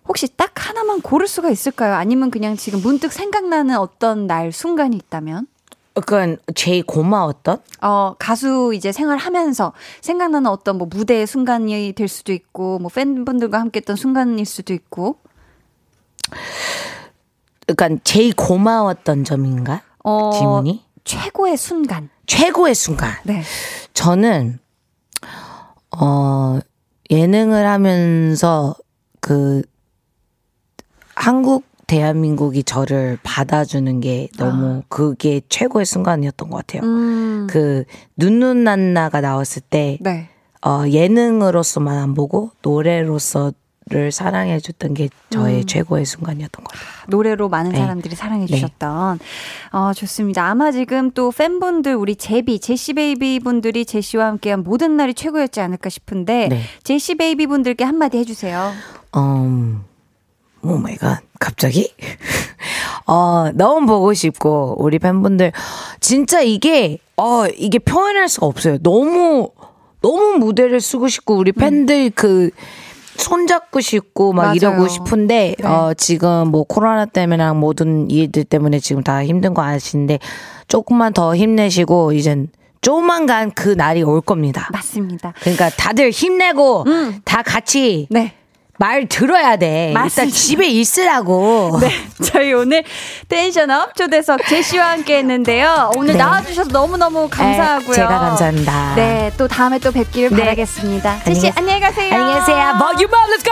혹시 딱 하나만 고를 수가 있을까요? 아니면 그냥 지금 문득 생각나는 어떤 날 순간이 있다면? 그건 제일 고마웠던 어, 가수 이제 생활하면서 생각나는 어떤 뭐 무대의 순간이 될 수도 있고, 뭐 팬분들과 함께 했던 순간일 수도 있고, 그러니까 제일 고마웠던 점인가? 어, 질문이? 최고의 순간. 최고의 순간. 네. 저는 어 예능을 하면서 그 한국 대한민국이 저를 받아주는 게 너무 그게 최고의 순간이었던 것 같아요. 음, 그 눈눈난나가 나왔을 때 네. 어, 예능으로서만 안 보고 노래로서 를 사랑해 줬던 게 저의 최고의 순간이었던 것 같아요. 노래로 많은 네. 사람들이 사랑해 네. 주셨던 어 좋습니다. 아마 지금 또 팬분들 우리 제비 제시 베이비 분들이 제시와 함께한 모든 날이 최고였지 않을까 싶은데 네. 제시 베이비 분들께 한마디 해주세요. 음, oh my god, 갑자기? 어, 너무 보고 싶고, 우리 팬분들, 진짜 이게, 어, 이게 표현할 수가 없어요. 너무, 너무 무대를 쓰고 싶고, 우리 팬들 그, 손잡고 싶고, 막 맞아요. 이러고 싶은데, 네. 어, 지금 뭐 코로나 때문에 모든 일들 때문에 지금 다 힘든 거 아시는데, 조금만 더 힘내시고, 이젠 조만간 그 날이 올 겁니다. 맞습니다. 그러니까 다들 힘내고, 다 같이, 네. 말 들어야 돼. 맞습니다. 일단 집에 있으라고. 네, 저희 오늘 텐션업 초대석 제시와 함께 했는데요. 오늘 네. 나와주셔서 너무너무 감사하고요. 에, 제가 감사합니다. 네, 또 다음에 또 뵙기를 네. 바라겠습니다. 제시. 안녕히 가세요. 안녕히 계세요. 먹유밥 let's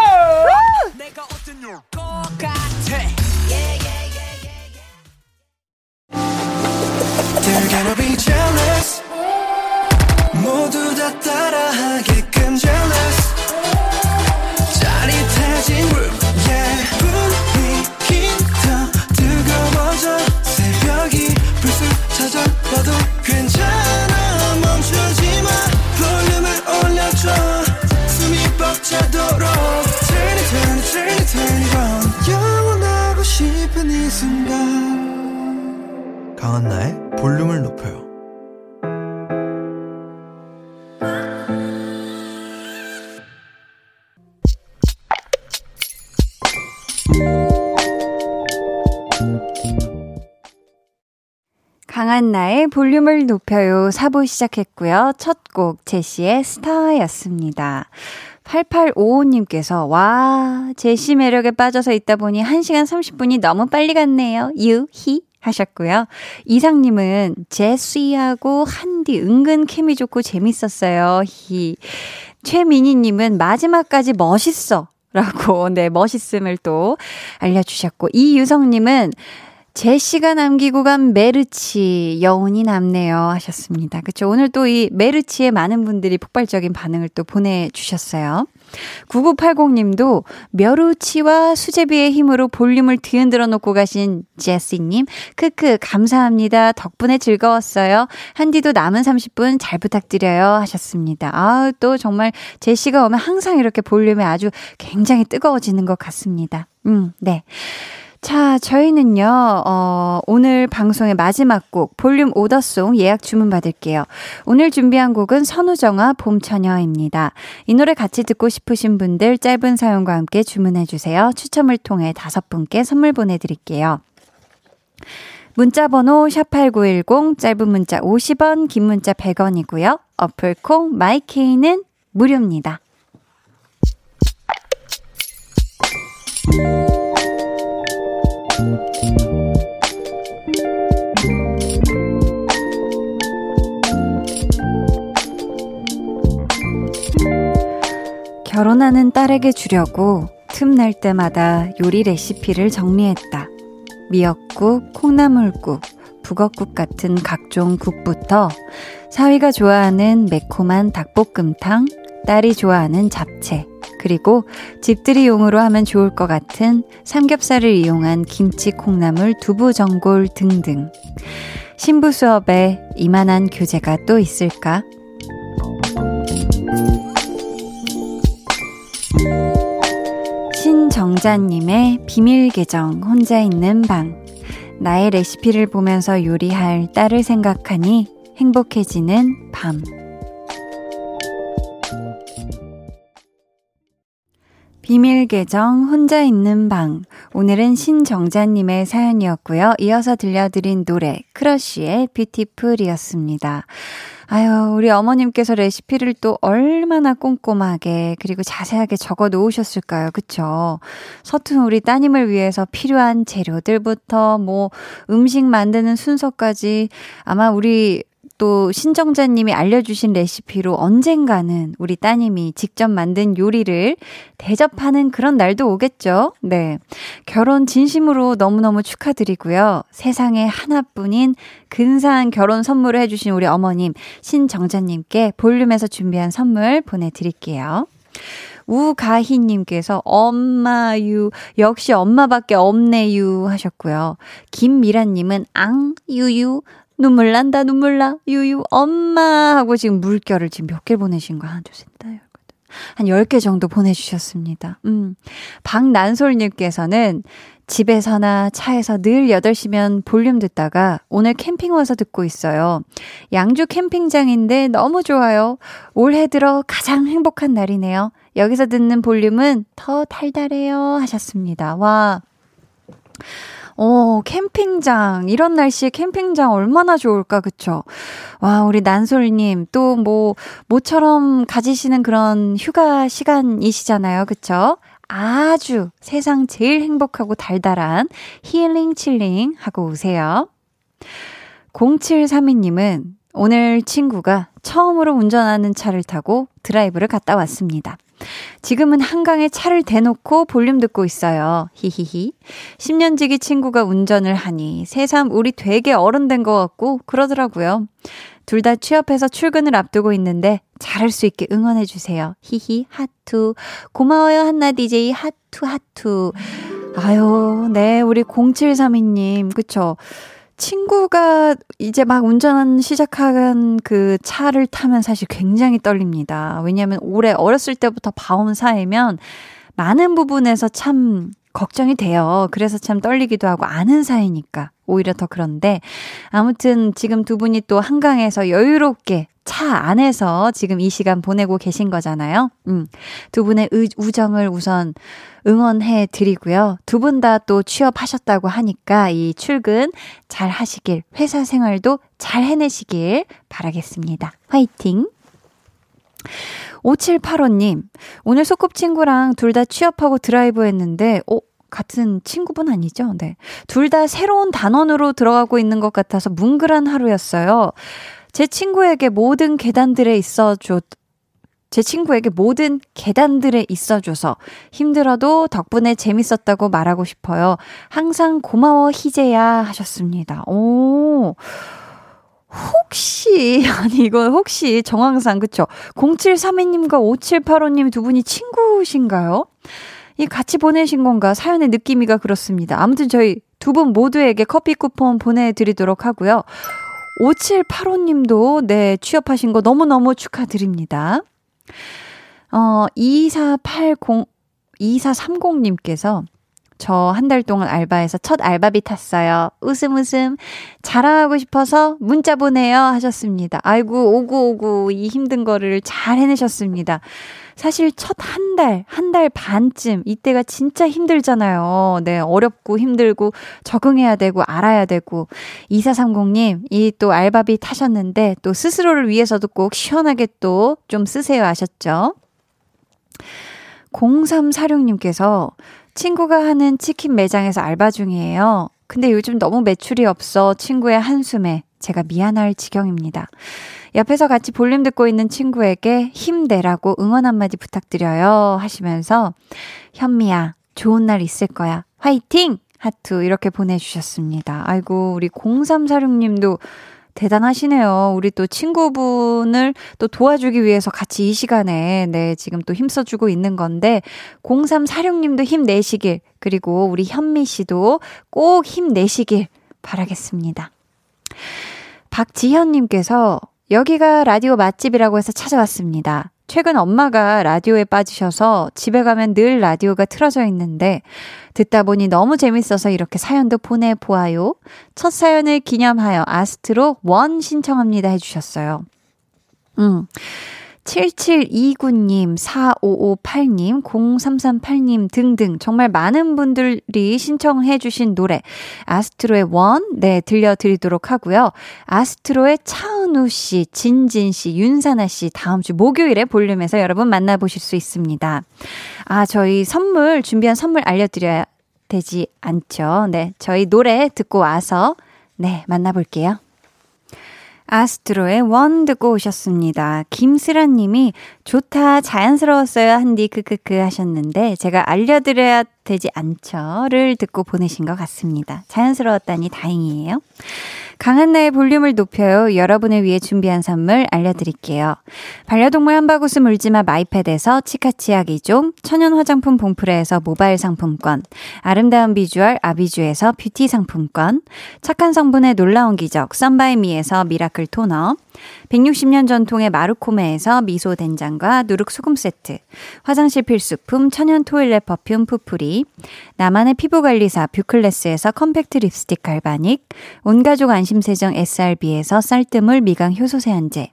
강한나의 볼륨을 높여요. 강한 나의 볼륨을 높여요. 사부 시작했고요. 첫 곡 제시의 스타였습니다. 8855님께서 와 제시 매력에 빠져서 있다 보니 1시간 30분이 너무 빨리 갔네요. 유히 하셨고요. 이상님은 제시하고 한디 은근 케미 좋고 재밌었어요. 히. 최민희님은 마지막까지 멋있어. 라고, 네, 멋있음을 또 알려주셨고, 이유성님은 제시가 남기고 간 메르치 여운이 남네요 하셨습니다. 그쵸 오늘 또 이 메르치에 많은 분들이 폭발적인 반응을 또 보내주셨어요. 9980님도 멸우치와 수제비의 힘으로 볼륨을 뒤흔들어 놓고 가신 제시님, 크크, 감사합니다. 덕분에 즐거웠어요. 한디도 남은 30분 잘 부탁드려요. 하셨습니다. 아, 또 정말 제시가 오면 항상 이렇게 볼륨이 아주 굉장히 뜨거워지는 것 같습니다. 음, 네. 자, 저희는요, 어, 오늘 방송의 마지막 곡, 볼륨 오더송 예약 주문 받을게요. 오늘 준비한 곡은 선우정아 봄처녀입니다. 이 노래 같이 듣고 싶으신 분들 짧은 사연과 함께 주문해주세요. 추첨을 통해 다섯 분께 선물 보내드릴게요. 문자 번호 샵8910 짧은 문자 50원 긴 문자 100원이고요. 어플콩 마이케이는 무료입니다. 결혼하는 딸에게 주려고 틈날 때마다 요리 레시피를 정리했다. 미역국, 콩나물국, 북엇국 같은 각종 국부터 사위가 좋아하는 매콤한 닭볶음탕, 딸이 좋아하는 잡채, 그리고 집들이 용으로 하면 좋을 것 같은 삼겹살을 이용한 김치, 콩나물, 두부, 전골 등등. 신부 수업에 이만한 교재가 또 있을까? 신정자님의 비밀 계정 혼자 있는 방. 나의 레시피를 보면서 요리할 딸을 생각하니 행복해지는 밤. 비밀 계정 혼자 있는 방. 오늘은 신정자님의 사연이었고요. 이어서 들려드린 노래 크러쉬의 뷰티풀이었습니다. 아유, 우리 어머님께서 레시피를 또 얼마나 꼼꼼하게 그리고 자세하게 적어 놓으셨을까요? 그쵸? 서툰 우리 따님을 위해서 필요한 재료들부터 뭐 음식 만드는 순서까지 아마 우리 또 신정자님이 알려주신 레시피로 언젠가는 우리 따님이 직접 만든 요리를 대접하는 그런 날도 오겠죠? 네. 결혼 진심으로 너무너무 축하드리고요. 세상에 하나뿐인 근사한 결혼 선물을 해주신 우리 어머님 신정자님께 볼륨에서 준비한 선물 보내드릴게요. 우가희님께서 엄마유, 역시 엄마밖에 없네유 하셨고요. 김미라님은 앙, 유유, 눈물 난다, 눈물 나. 유유, 엄마. 하고 지금 물결을 지금 몇 개 보내신 거? 하나, 둘, 셋, 넷, 한 10개 정도 보내주셨습니다. 음. 박난솔님께서는 집에서나 차에서 늘 8시면 볼륨 듣다가 오늘 캠핑 와서 듣고 있어요. 양주 캠핑장인데 너무 좋아요. 올해 들어 가장 행복한 날이네요. 여기서 듣는 볼륨은 더 달달해요. 하셨습니다. 와. 어, 캠핑장. 이런 날씨에 캠핑장 얼마나 좋을까, 그쵸? 와, 우리 난솔님, 또 뭐, 모처럼 가지시는 그런 휴가 시간이시잖아요, 그쵸? 아주 세상 제일 행복하고 달달한 힐링 칠링 하고 오세요. 0732님은 오늘 친구가 처음으로 운전하는 차를 타고 드라이브를 갔다 왔습니다. 지금은 한강에 차를 대놓고 볼륨 듣고 있어요. 히히히. 10년 지기 친구가 운전을 하니 새삼 우리 되게 어른 된 것 같고 그러더라고요. 둘 다 취업해서 출근을 앞두고 있는데 잘할 수 있게 응원해 주세요. 히히 하투. 고마워요 한나 DJ 하투 하투. 아유, 네, 우리 0732님. 그쵸? 친구가 이제 막 운전 시작한 그 차를 타면 사실 굉장히 떨립니다. 왜냐하면 올해 어렸을 때부터 봐온 사이면 많은 부분에서 참 걱정이 돼요. 그래서 참 떨리기도 하고 아는 사이니까 오히려 더 그런데 아무튼 지금 두 분이 또 한강에서 여유롭게 차 안에서 지금 이 시간 보내고 계신 거잖아요. 음. 두 분의 의, 우정을 우선 응원해 드리고요. 두 분 다 또 취업하셨다고 하니까 이 출근 잘 하시길, 회사 생활도 잘 해내시길 바라겠습니다. 화이팅! 5785님, 오늘 소꿉친구랑 둘 다 취업하고 드라이브 했는데, 어, 같은 친구분 아니죠? 네. 둘 다 새로운 단원으로 들어가고 있는 것 같아서 뭉글한 하루였어요. 제 친구에게 모든 계단들에 있어줘, 제 친구에게 모든 계단들에 있어줘서 힘들어도 덕분에 재밌었다고 말하고 싶어요. 항상 고마워, 희재야. 하셨습니다. 오. 혹시, 아니, 이건 혹시 정황상, 그쵸? 0732님과 5785님 두 분이 친구신가요? 이 같이 보내신 건가? 사연의 느낌이가 그렇습니다. 아무튼 저희 두 분 모두에게 커피 쿠폰 보내드리도록 하고요. 5785님도 네, 취업하신 거 너무너무 축하드립니다. 어, 2480, 2430님께서 저 한 달 동안 알바해서 첫 알바비 탔어요. 웃음 웃음. 자랑하고 싶어서 문자 보내요 하셨습니다. 아이고, 오구 오구 이 힘든 거를 잘 해내셨습니다. 사실 첫 한 달, 한 달 반쯤 이때가 진짜 힘들잖아요. 네, 어렵고 힘들고 적응해야 되고 알아야 되고 2430님, 이 또 알바비 타셨는데 또 스스로를 위해서도 꼭 시원하게 또 좀 쓰세요 아셨죠? 0346님께서 친구가 하는 치킨 매장에서 알바 중이에요. 근데 요즘 너무 매출이 없어 친구의 한숨에 제가 미안할 지경입니다. 옆에서 같이 볼륨 듣고 있는 친구에게 힘내라고 응원 한마디 부탁드려요. 하시면서 현미야, 좋은 날 있을 거야. 화이팅! 하트 이렇게 보내주셨습니다. 아이고, 우리 0346님도 대단하시네요. 우리 또 친구분을 또 도와주기 위해서 같이 이 시간에 네, 지금 또 힘써주고 있는 건데 0346님도 힘내시길 그리고 우리 현미 씨도 꼭 힘내시길 바라겠습니다. 박지현님께서 여기가 라디오 맛집이라고 해서 찾아왔습니다. 최근 엄마가 라디오에 빠지셔서 집에 가면 늘 라디오가 틀어져 있는데 듣다 보니 너무 재밌어서 이렇게 사연도 보내보아요. 첫 사연을 기념하여 아스트로 원 신청합니다 해주셨어요. 음. 7729님, 4558님, 0338님 등등 정말 많은 분들이 신청해 주신 노래 아스트로의 원, 네, 들려드리도록 하고요. 아스트로의 차은우 씨, 진진 씨, 윤사나 씨 다음 주 목요일에 볼륨에서 여러분 만나보실 수 있습니다. 아, 저희 선물, 준비한 선물 알려드려야 되지 않죠. 네, 저희 노래 듣고 와서 네, 만나볼게요. 아스트로의 원 듣고 오셨습니다. 김슬아 님이 좋다, 자연스러웠어요, 한디, 크크크 하셨는데, 제가 알려드려야 되지 않죠?를 듣고 보내신 것 같습니다. 자연스러웠다니 다행이에요. 강한나의 볼륨을 높여요. 여러분을 위해 준비한 선물 알려드릴게요. 반려동물 한바구스 물지마 마이패드에서 치카치약 이종, 천연 화장품 봉프레에서 모바일 상품권, 아름다운 비주얼 아비주에서 뷰티 상품권, 착한 성분의 놀라운 기적 썬바이미에서 미라클 토너, 160년 전통의 마르코메에서 미소 된장과 누룩 소금 세트, 화장실 필수품 천연 토일렛 퍼퓸 푸풀이, 나만의 피부 관리사 뷰클래스에서 컴팩트 립스틱 갈바닉, 온가족 안심 세정 SRB에서 쌀뜨물 미강 효소 세안제,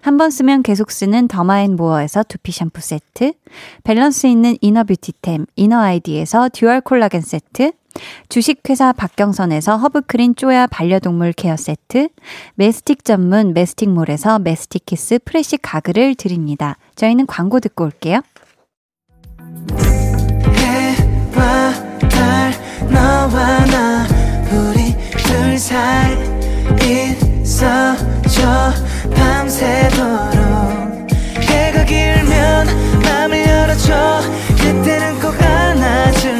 한번 쓰면 계속 쓰는 더마앤모어에서 두피 샴푸 세트, 밸런스 있는 이너 뷰티템 이너 아이디에서 듀얼 콜라겐 세트, 주식회사 박경선에서 허브크린 쪼야 반려동물 케어 세트, 메스틱 전문 메스틱몰에서 메스틱키스 프레시 가글을 드립니다. 저희는 광고 듣고 올게요. 해가 길면 맘을 열어줘 그때는 꼭 안아줄게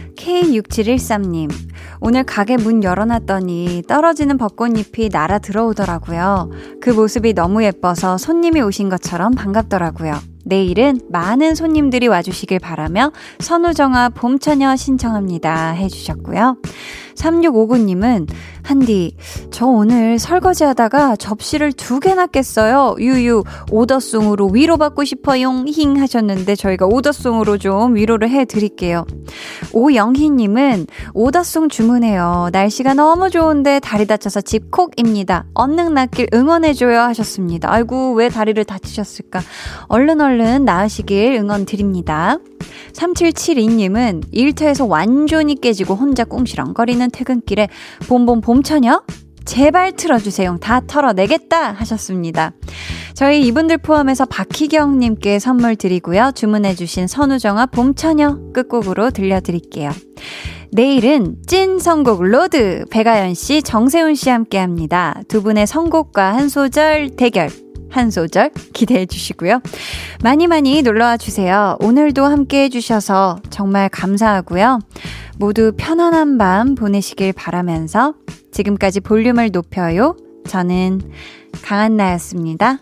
K6713님, 오늘 가게 문 열어놨더니 떨어지는 벚꽃잎이 날아 들어오더라고요. 그 모습이 너무 예뻐서 손님이 오신 것처럼 반갑더라고요. 내일은 많은 손님들이 와주시길 바라며 선우정아 봄처녀 신청합니다 해주셨고요. 3659님은 한디 저 오늘 설거지 하다가 접시를 두 개나 깼어요. 유유 오더송으로 위로받고 싶어용 힝 하셨는데 저희가 오더송으로 좀 위로를 해드릴게요. 오영희님은 오더송 주문해요. 날씨가 너무 좋은데 다리 다쳐서 집콕입니다. 언능 낫길 응원해줘요 하셨습니다. 아이고 왜 다리를 다치셨을까. 얼른 얼른 나으시길 응원 드립니다. 3772님은 일터에서 완전히 깨지고 혼자 꽁시렁거리는 퇴근길에 봄봄 봄처녀? 제발 틀어주세요. 다 털어내겠다 하셨습니다. 저희 이분들 포함해서 박희경님께 선물 드리고요. 주문해주신 선우정아 봄처녀 끝곡으로 들려드릴게요. 내일은 찐 선곡 로드 배가연 씨, 정세훈 씨 함께 합니다. 두 분의 선곡과 한 소절 대결 한 소절 기대해 주시고요. 많이 많이 놀러와 주세요. 오늘도 함께 해주셔서 정말 감사하고요. 모두 편안한 밤 보내시길 바라면서 지금까지 볼륨을 높여요. 저는 강한나였습니다.